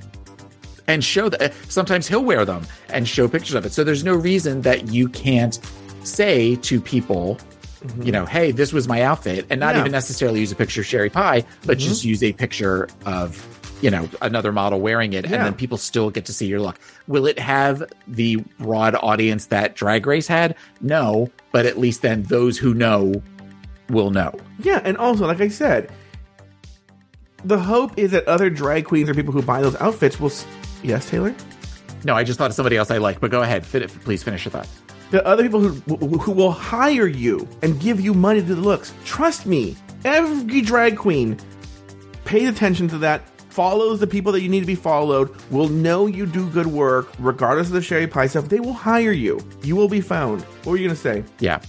and show that uh, sometimes he'll wear them and show pictures of it. So there's no reason that you can't say to people, mm-hmm. you know, hey, this was my outfit, and not even necessarily use a picture of Sherry Pie, but mm-hmm. just use a picture of, you know, another model wearing it, Yeah. and then people still get to see your look. Will it have the broad audience that Drag Race had? No, but at least then those who know will know. Yeah, and also, like I said, the hope is that other drag queens or people who buy those outfits will. Yes, Taylor? No, I just thought of somebody else I like, but go ahead. Fit, please finish your thought. The other people who, who who will hire you and give you money to the looks. Trust me, every drag queen pays attention to that, follows the people that you need to be followed, will know you do good work, regardless of the Sherry Pie stuff. They will hire you. You will be found. What were you going to say? Yeah.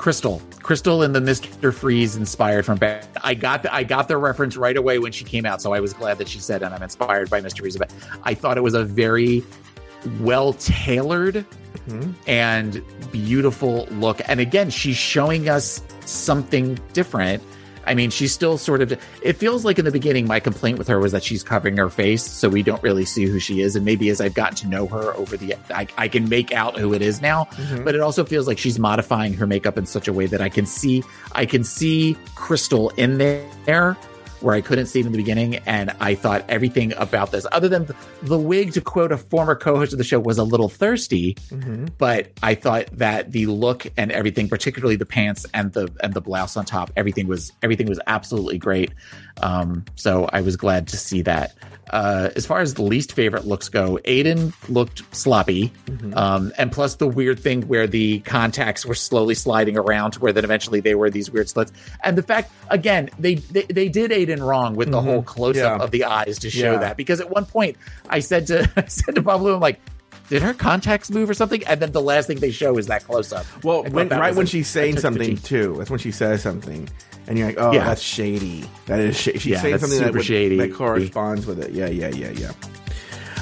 Crystal. Crystal and the Mr. Freeze inspired from Bat. I got the, I got the reference right away when she came out, so I was glad that she said and I'm inspired by Mr. Freeze. But I thought it was a very well tailored mm-hmm. and beautiful look. And again, she's showing us something different. I mean, she's still sort of. It feels like in the beginning, my complaint with her was that she's covering her face, so we don't really see who she is. And maybe as I've gotten to know her over the, I, I can make out who it is now. Mm-hmm. But it also feels like she's modifying her makeup in such a way that I can see, I can see Crystal in there where I couldn't see it in the beginning. And I thought everything about this, other than the wig, to quote a former co-host of the show, was a little thirsty. But I thought that the look and everything, particularly the pants and the and the blouse on top, everything was everything was absolutely great. Um, so I was glad to see that. Uh, as far as the least favorite looks go, Aiden looked sloppy, um, and plus the weird thing where the contacts were slowly sliding around, to where then eventually they were these weird slits, and the fact again they they, they did Aiden wrong with the whole close up Yeah. of the eyes to show Yeah. that because at one point I said to [LAUGHS] I said to Pablo, I'm like. Did her contacts move or something? And then the last thing they show is that close up. Well, when, right when she's saying something Too. too. That's when she says something, and you're like, "Oh, Yeah. that's shady. That is sh- she's Yeah, saying something that, would, shady. that corresponds with it." Yeah, yeah, yeah, yeah.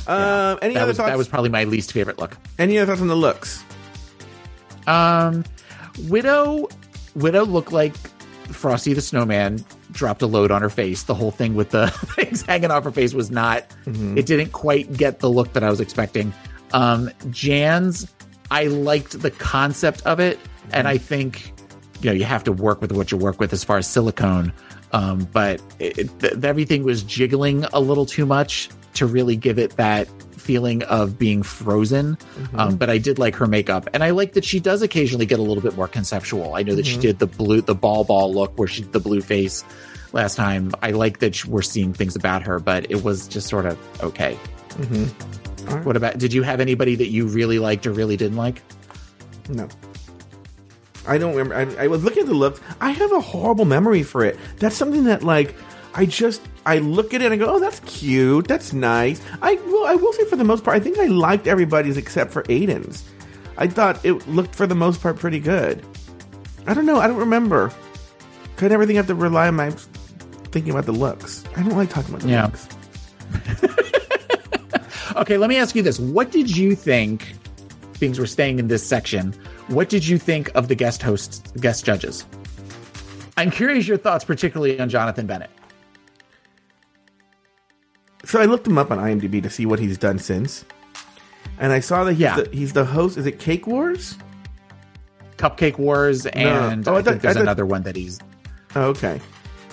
Um, any that other was thoughts? that was probably my least favorite look. any other thoughts on the looks? Um, Widow, Widow looked like Frosty the Snowman dropped a load on her face. The whole thing with the [LAUGHS] things hanging off her face was not. It didn't quite get the look that I was expecting. Um, Jan's, I liked the concept of it, and I think you know you have to work with what you work with as far as silicone. Um, but it, it, th- everything was jiggling a little too much to really give it that feeling of being frozen. Um, but I did like her makeup, and I like that she does occasionally get a little bit more conceptual. I know that she did the blue, the ball ball look where she the blue face last time. I like that we're seeing things about her, but it was just sort of okay. Mm-hmm. What about? Did you have anybody that you really liked or really didn't like? No. I don't remember. I, I was looking at the looks. I have a horrible memory for it. That's something that, like, I just I look at it and I go, "Oh, that's cute. That's nice." I well, I will say for the most part, I think I liked everybody's except for Aiden's. I thought it looked for the most part pretty good. I don't know. I don't remember. Could everything have to rely on my thinking about the looks? I don't like talking about the Yeah. looks. [LAUGHS] Okay, let me ask you this: What did you think? Things were staying in this section. What did you think of the guest hosts, guest judges? I'm curious your thoughts, particularly on Jonathan Bennett. So I looked him up on IMDb to see what he's done since. and I saw that he's, Yeah. the, he's the host. Is it Cake Wars? Cupcake Wars, and Oh, I I, thought- think there's I thought- another one that he's Oh, okay,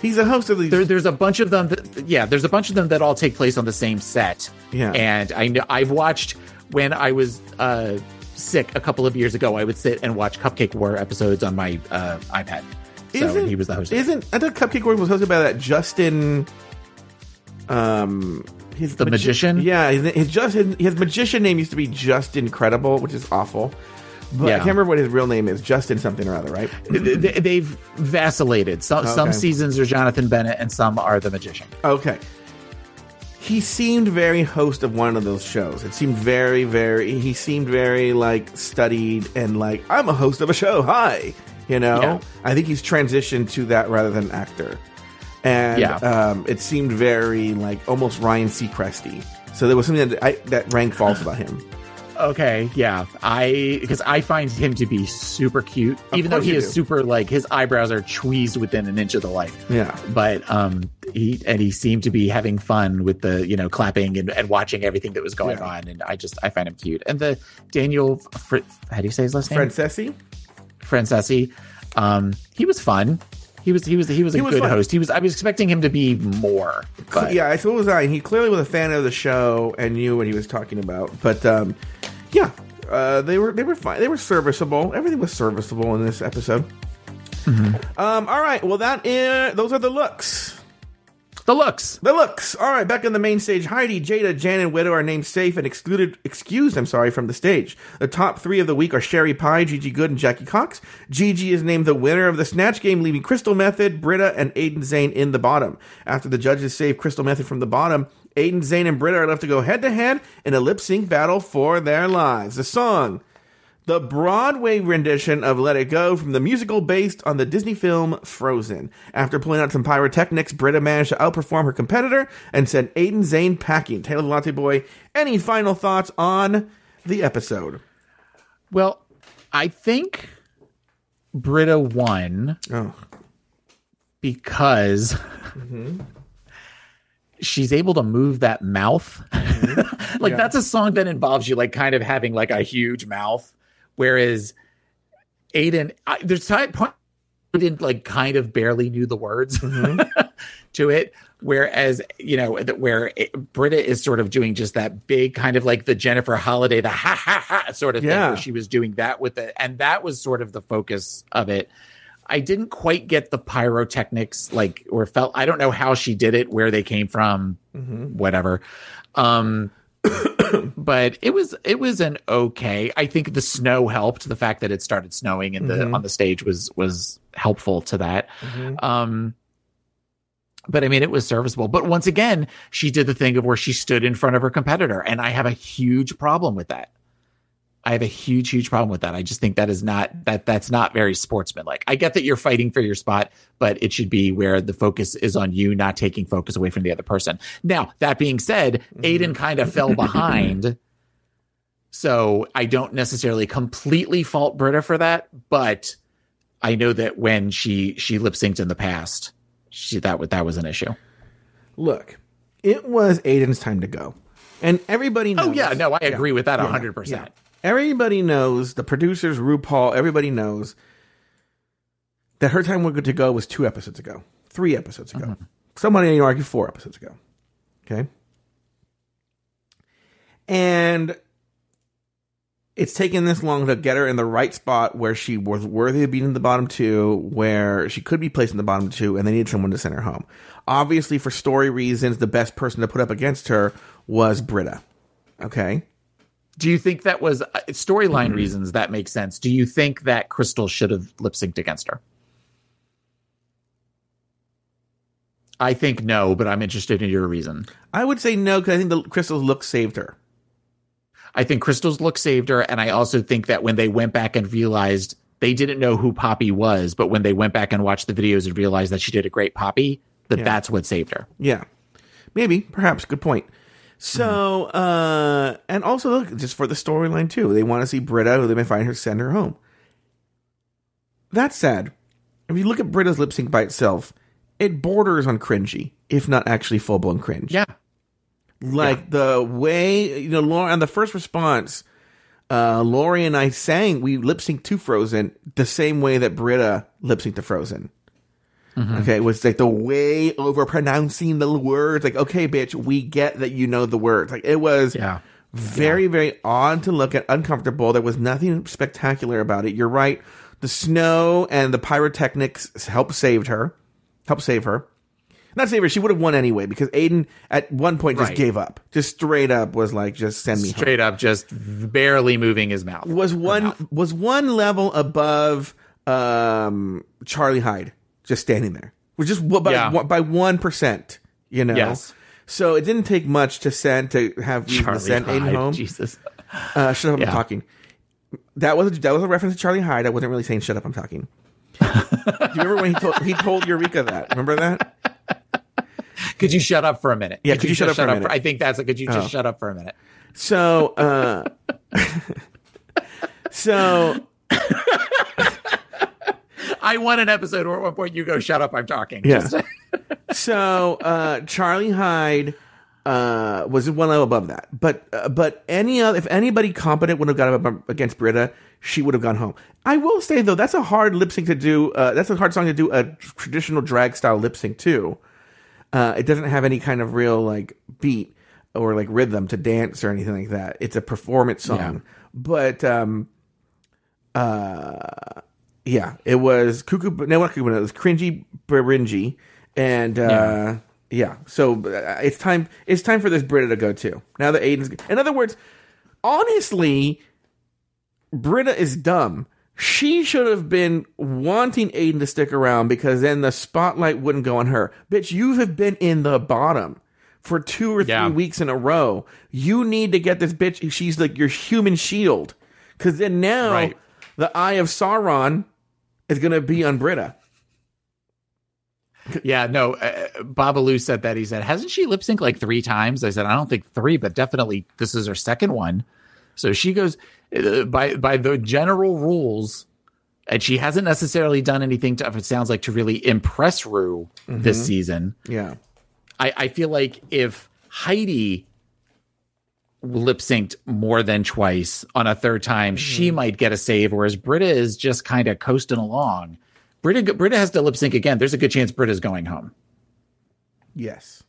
he's a host of these. there, there's a bunch of them that, yeah there's a bunch of them that all take place on the same set Yeah. and i know i've watched when i was uh sick a couple of years ago i would sit and watch cupcake war episodes on my uh ipad so isn't, he was the host. Isn't I thought Cupcake War was hosted by that Justin? Um, his The magician? Yeah, his, his just his, his magician name used to be Just Incredible, which is awful. But I can't remember what his real name is. Justin something or other, right? They- they've vacillated some, some seasons are jonathan bennett and some are the magician Okay. He seemed very host of one of those shows. It seemed very, very. He seemed very like studied and like I'm a host of a show. Hi, you know. Yeah. I think he's transitioned to that rather than actor, and Yeah. um, it seemed very like almost Ryan Seacresty. So there was something that I, that rang false about him. Okay, yeah. I because I find him to be super cute, even though he is do. super like his eyebrows are tweezed within an inch of the life. Yeah. But um he and he seemed to be having fun with the, you know, clapping and, and watching everything that was going Yeah. on. And I just I find him cute. And the Daniel Fr- how do you say his last name? Franzese. Franzese. Um he was fun. He was he was he was a He was good fun. host. He was I was expecting him to be more. But yeah, I so was I. He clearly was a fan of the show and knew what he was talking about. But um, yeah, uh, they were they were fine. They were serviceable. Everything was serviceable in this episode. Mm-hmm. Um, all right. Well, that is those are the looks. The looks. The looks. All right, back on the main stage, Heidi, Jaida, Jan, and Widow are named safe and excluded, excused, I'm sorry, from the stage. The top three of the week are Sherry Pie, Gigi Goode, and Jackie Cox. Gigi is named the winner of the Snatch Game, leaving Crystal Method, Brita, and Aiden Zhane in the bottom. After the judges save Crystal Method from the bottom, Aiden Zhane and Brita are left to go head to head in a lip sync battle for their lives. The song the Broadway rendition of Let It Go from the musical based on the Disney film Frozen. After pulling out some pyrotechnics, Brita managed to outperform her competitor and sent Aiden Zhane packing. Taylor the Latte Boy, any final thoughts on the episode? Well, I think Brita won Oh, because Mm-hmm. she's able to move that mouth. [LAUGHS] like Mm-hmm. Yeah. that's a song that involves you like kind of having like a huge mouth, whereas Aiden, I, there's time point Aiden like kind of barely knew the words Mm-hmm. [LAUGHS] to it. Whereas, you know, where it, Brita is sort of doing just that big kind of like the Jennifer Holliday, the ha ha ha sort of thing, Yeah. where she was doing that with it. And that was sort of the focus of it. I didn't quite get the pyrotechnics, like, or felt, I don't know how she did it, where they came from, whatever. Um, [COUGHS] but it was it was an okay. I think the snow helped. The fact that it started snowing and the on the stage was was helpful to that. Um, but I mean, it was serviceable. But once again, she did the thing of where she stood in front of her competitor, and I have a huge problem with that. I have a huge, huge problem with that. I just think that is not that that's not very sportsmanlike. I get that you're fighting for your spot, but it should be where the focus is on you, not taking focus away from the other person. Now, that being said, Aiden mm-hmm. kind of fell behind. [LAUGHS] So I don't necessarily completely fault Brita for that, but I know that when she she lip synced in the past, she that was that was an issue. look, it was Aiden's time to go. And everybody knows. Oh yeah, no, I Yeah. agree with that Yeah, hundred percent. Everybody knows, the producers, RuPaul, everybody knows that her time went to go was two episodes ago, three episodes ago. Uh-huh. Somebody you argue four episodes ago. Okay. And it's taken this long to get her in the right spot where she was worthy of being in the bottom two, where she could be placed in the bottom two, and they needed someone to send her home. Obviously, for story reasons, the best person to put up against her was Brita. Okay. Do you think that was uh, storyline reasons that makes sense? Do you think that Crystal should have lip synced against her? I think no, but I'm interested in your reason. I would say no because I think the Crystal's look saved her. I think Crystal's look saved her, and I also think that when they went back and realized they didn't know who Poppy was, but when they went back and watched the videos and realized that she did a great Poppy, that Yeah. that's what saved her. Yeah, maybe, perhaps. Good point. So, uh, and also look, just for the storyline too, they want to see Brita, who they may find her, send her home. That said, if you look at Brita's lip sync by itself, it borders on cringy, if not actually full blown cringe. Yeah. Like the way you know, Laura on the first response, uh, Lori and I sang we lip synced to Frozen the same way that Brita lip synced to Frozen. Mm-hmm. Okay, it was like the way over pronouncing the words. Like, okay, bitch, we get that you know the words. Like, it was Yeah. very, very odd to look at, uncomfortable. There was nothing spectacular about it. You're right. The snow and the pyrotechnics helped saved her. Helped save her. Not save her. She would have won anyway because Aiden at one point just Right. gave up. Just straight up was like, just send me home Straight up, just barely moving his mouth. was one was one level above um, Charlie Hides, just standing there, was just by Yeah. by one percent. You know, Yes. So it didn't take much to send to have reason Charlie to send Aiden home. Jesus. Uh, shut up, Yeah. I'm talking. That was that was a reference to Charlie Hides. I wasn't really saying shut up, I'm talking. [LAUGHS] Do you remember when he told he told Eureka that? Remember that? Could you shut up for a minute? Yeah, could you shut just up for a minute? I think that's a could you just Oh. shut up for a minute? So, uh, [LAUGHS] so [LAUGHS] I want an episode where at one point you go, shut up, I'm talking. Yeah. Just- [LAUGHS] so uh, Charlie Hides uh, was one level above that, but uh, but any other if anybody competent would have got up against Brita, she would have gone home. I will say though, that's a hard lip sync to do. Uh, that's a hard song to do a traditional drag style lip sync too. Uh, it doesn't have any kind of real like beat or like rhythm to dance or anything like that. It's a performance song, Yeah. but um, uh, yeah, it was cuckoo. No, not cuckoo. It was cringy, beringy, and uh, yeah. So uh, it's time. It's time for this Brita to go too. Now that Aiden's. In other words, honestly, Brita is dumb. She should have been wanting Aiden to stick around because then the spotlight wouldn't go on her. Bitch, you have been in the bottom for two or three Yeah. weeks in a row. You need to get this bitch. She's like your human shield. Because then now Right. the eye of Sauron is going to be on Brita. yeah, no. Uh, Babalu said that. He said, hasn't she lip synced like three times? I said, I don't think three, but definitely this is her second one. So she goes uh, by by the general rules, and she hasn't necessarily done anything to. If it sounds like to really impress Rue this season. Yeah. I, I feel like if Heidi lip synced more than twice on a third time, she mm-hmm. might get a save, whereas Brita is just kind of coasting along. Brita, Brita has to lip sync again. There's a good chance Brita's going home. Yes.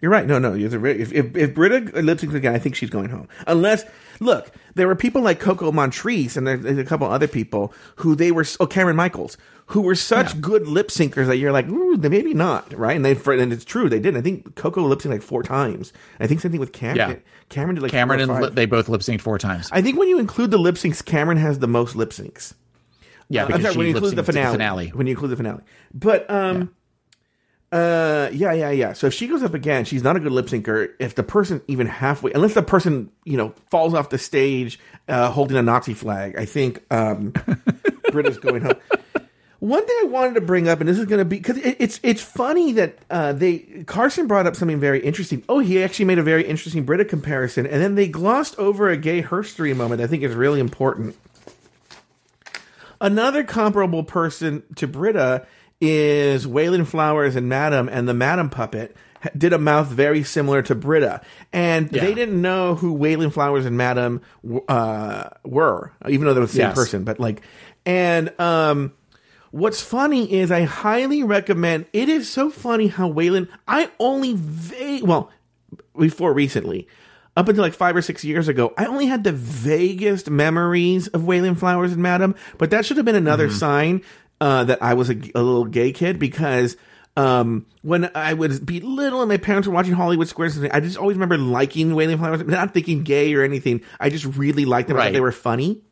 You're right. No, no. If, if, if Brita lip syncs again, I think she's going home. Unless, look, there were people like Coco Montrese and there's, a couple other people who they were, oh, Cameron Michaels, who were such good lip syncers that you're like, ooh, they maybe not, right? And they, and it's true, they did. I think Coco lip synced like four times. I think same thing with Cameron. Yeah. Cameron did like Cameron four and li- they both lip synced four times. I think when you include the lip syncs, Cameron has the most lip syncs. yeah, I'm sorry, when you include the finale, finale. When you include the finale. But um uh yeah, yeah, yeah. So if she goes up again, she's not a good lip syncer if the person even halfway unless the person, you know, falls off the stage uh holding a Nazi flag, I think um [LAUGHS] Brita's going home. One thing I wanted to bring up, and this is going to be because it, it's it's funny that uh, they Carson brought up something very interesting. Oh, he actually made a very interesting Brita comparison, and then they glossed over a gay herstory moment. I think is really important. Another comparable person to Brita is Wayland Flowers and Madam, and the Madam puppet did a mouth very similar to Brita, and Yeah. they didn't know who Wayland Flowers and Madam uh, were, even though they were the same Yes. person. But like, and um, what's funny is I highly recommend. It is so funny how Wayland. I only va- well before recently. Up until like five or six years ago, I only had the vaguest memories of Wayland Flowers and Madam, but that should have been another sign uh, that I was a, a little gay kid because um, when I would be little and my parents were watching Hollywood Squares, I just always remember liking Wayland Flowers, not thinking gay or anything. I just really liked them. I thought they were funny,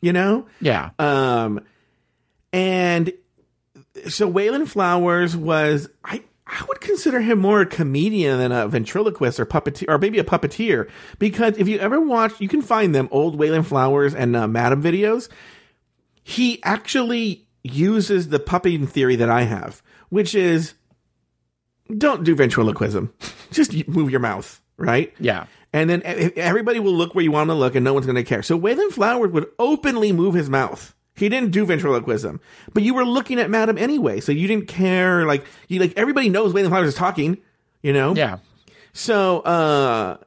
you know. Yeah. Um, and so Wayland Flowers was I I would consider him more a comedian than a ventriloquist or puppeteer or maybe a puppeteer because if you ever watch, you can find them old Wayland Flowers and uh, Madam videos. He actually uses the puppet theory that I have, which is don't do ventriloquism, [LAUGHS] just move your mouth, right? Yeah. And then everybody will look where you want them to look and no one's going to care. So Wayland Flowers would openly move his mouth. He didn't do ventriloquism, but you were looking at Madam anyway. So you didn't care. Like you, like everybody knows Wayland Flowers is talking, you know? Yeah. So, uh,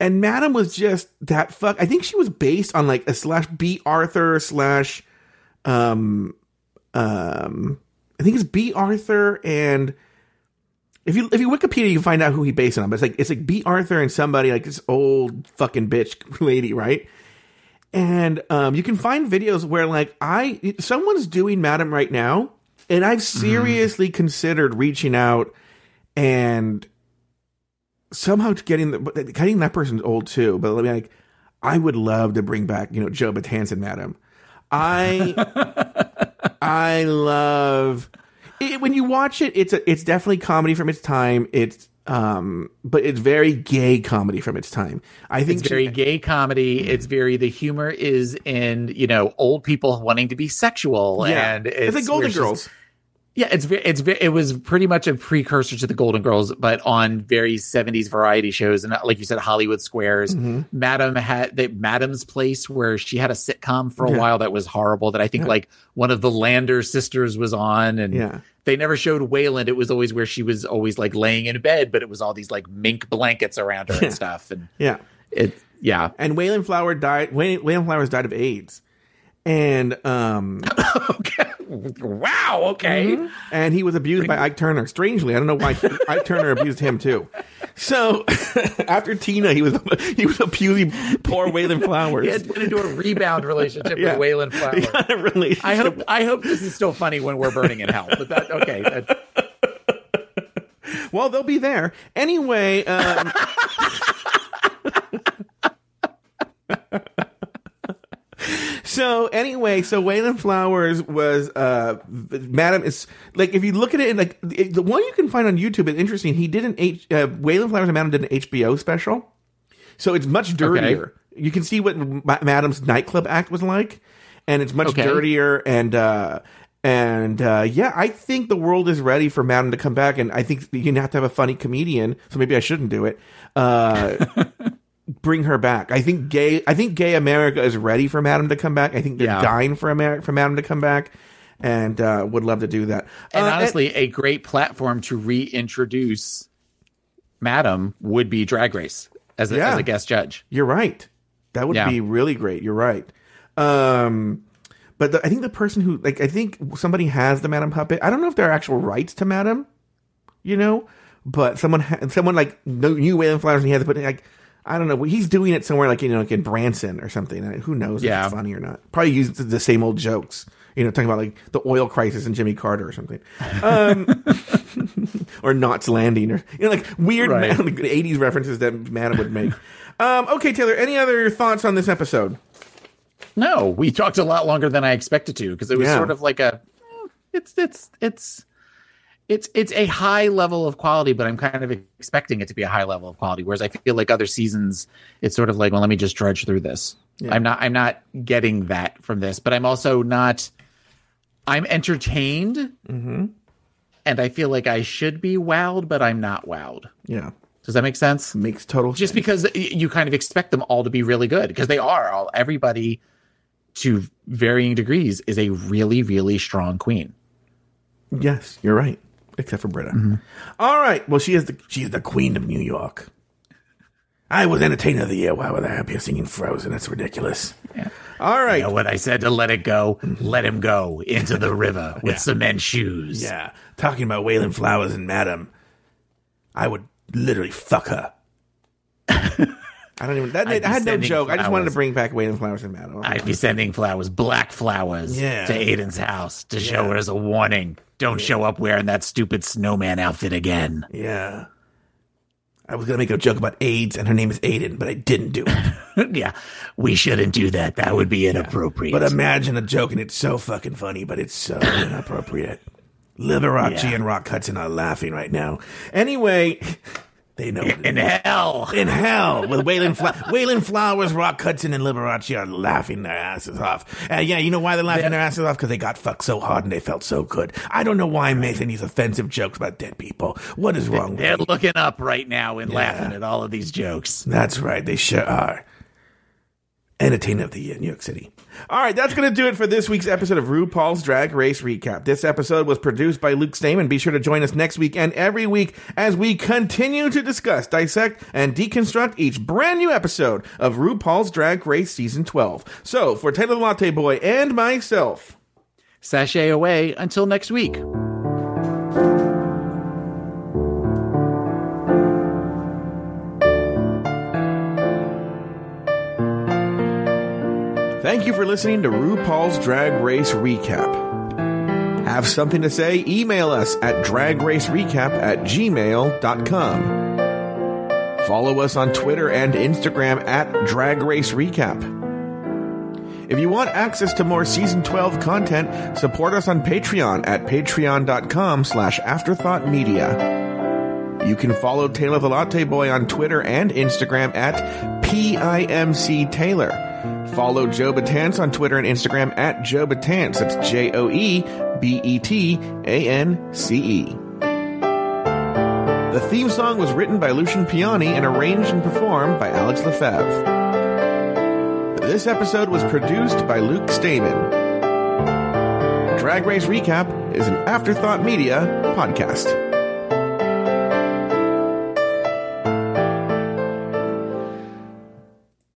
and Madam was just that fuck. I think she was based on like a slash Bea Arthur slash, um, um, I think it's Bea Arthur and if you if you Wikipedia, you can find out who he based it on. But it's like it's like Bea Arthur and somebody like this old fucking bitch [LAUGHS] lady, right? And um, you can find videos where like I someone's doing Madam right now, and I've seriously considered reaching out and somehow getting the getting that person's old too. But let me like I would love to bring back you know Joe Batanzan Madam. I [LAUGHS] I love it, when you watch it. It's a, it's definitely comedy from its time. It's um, but it's very gay comedy from its time. I think It's very gay comedy. It's very the humor is in you know old people wanting to be sexual, yeah, and it's, like Golden Girls. Yeah, it's ve- it's ve- it was pretty much a precursor to the Golden Girls, but on very seventies variety shows, and like you said, Hollywood Squares. Mm-hmm. Madam had the Madam's Place, where she had a sitcom for a Yeah. while that was horrible. That I think like one of the Lander sisters was on, and Yeah. they never showed Wayland. It was always where she was always like laying in bed, but it was all these like mink blankets around her and stuff, and Yeah. it yeah. and Wayland Flower died. Way- Wayland Flowers died of AIDS, and um, [COUGHS] okay. Wow. Okay. and he was abused by Ike Turner. Strangely, I don't know why Ike Turner abused him too. So [LAUGHS] after Tina, he was he was abusing poor Wayland Flowers. He had went into a rebound relationship Yeah. with Wayland flowers He had a relationship. I hope I hope this is still funny when we're burning in hell. But that okay. That's, Well, they'll be there anyway. Um, [LAUGHS] so anyway, so Wayland Flowers was uh, Madam is like if you look at it, like it- the one you can find on YouTube is interesting. He did an H. Uh, Wayland Flowers and Madam did an HBO special, so it's much dirtier. You can see what Ma- Madam's nightclub act was like, and it's much Okay. dirtier and. uh and uh, yeah, I think the world is ready for Madam to come back, and I think you have to have a funny comedian. So maybe I shouldn't do it. Uh, [LAUGHS] bring her back. I think gay. I think gay America is ready for Madam to come back. I think they're Yeah. dying for America for Madam to come back, and uh, would love to do that. and Uh, honestly, a great platform to reintroduce Madam would be Drag Race as a, Yeah. as a guest judge. You're right. That would Yeah. be really great. You're right. Um, but the, I think the person who like I think somebody has the Madam puppet. I don't know if there are actual rights to Madam, you know, but someone ha- someone like knew knew Wayland Flowers and he had to put like I don't know. He's doing it somewhere like you know like in Branson or something. Who knows Yeah. if it's funny or not? Probably uses the same old jokes. You know, talking about like the oil crisis and Jimmy Carter or something, um, [LAUGHS] or Knots Landing, or you know, like weird Right. [LAUGHS] like, 80s references that Madam would make. um, okay, Taylor, any other thoughts on this episode? No, we talked a lot longer than I expected to because it was Yeah. sort of like a it's it's it's it's it's a high level of quality, but I'm kind of expecting it to be a high level of quality. Whereas I feel like other seasons, it's sort of like, well, let me just drudge through this. I'm not I'm not getting that from this, but I'm also not. I'm entertained, Mm-hmm. and I feel like I should be wowed, but I'm not wowed. Yeah, Does that make sense? makes total just sense. because you kind of expect them all to be really good because they are all everybody to varying degrees is a really really strong queen Yes, you're right. Except for Brita. Mm-hmm. All right. Well, she is the she is the queen of New York. I was entertainer of the year. Why would I be singing Frozen? That's ridiculous. All right. you know what i said to let it go mm-hmm. let him go into the river [LAUGHS] with cement shoes Yeah, talking about Wayland Flowers and Madam, I would literally fuck her. [LAUGHS] I don't even. That, I had no joke. I just wanted to bring back Wayland Flowers and Madam. i'd be sending flowers black flowers Yeah. to aiden's house to show her as a warning don't show up wearing that stupid snowman outfit again yeah. I was gonna make a joke about AIDS and her name is Aiden, but I didn't do it. [LAUGHS] yeah we shouldn't do that that would be inappropriate but imagine a joke and it's so fucking funny, but it's so [LAUGHS] inappropriate. Liberace Yeah. and Rock Hudson are laughing right now. Anyway, they know. in hell in hell with Wayland, Fla- Wayland Flowers, Rock Hudson, and Liberace are laughing their asses off. Uh, yeah, you know why they're laughing their asses off? Because they got fucked so hard and they felt so good. I don't know why I'm making these offensive jokes about dead people. What is wrong with they're me? looking up right now and laughing at all of these jokes That's right, they sure are. Entertainer of the year in New York City. All right, that's going to do it for this week's episode of RuPaul's Drag Race Recap. This episode was produced by Luke Stamen. Be sure to join us next week and every week as we continue to discuss, dissect, and deconstruct each brand new episode of RuPaul's Drag Race Season 12. So, for Taylor the Latte Boy and myself, Sashay away until next week. Thank you for listening to RuPaul's Drag Race Recap. Have something to say? Email us at dragracerecap at gmail.com. Follow us on Twitter and Instagram at Drag Race Recap. If you want access to more Season 12 content, support us on Patreon at patreon.com slash afterthoughtmedia. You can follow Taylor the Latte Boy on Twitter and Instagram at PIMC Taylor. Follow Joe Betance on Twitter and Instagram at Joe Betance. That's J O E B E T A N C E. The theme song was written by Lucian Piani and arranged and performed by Alex Lefebvre. This episode was produced by Luke Stamen. Drag Race Recap is an Afterthought Media podcast.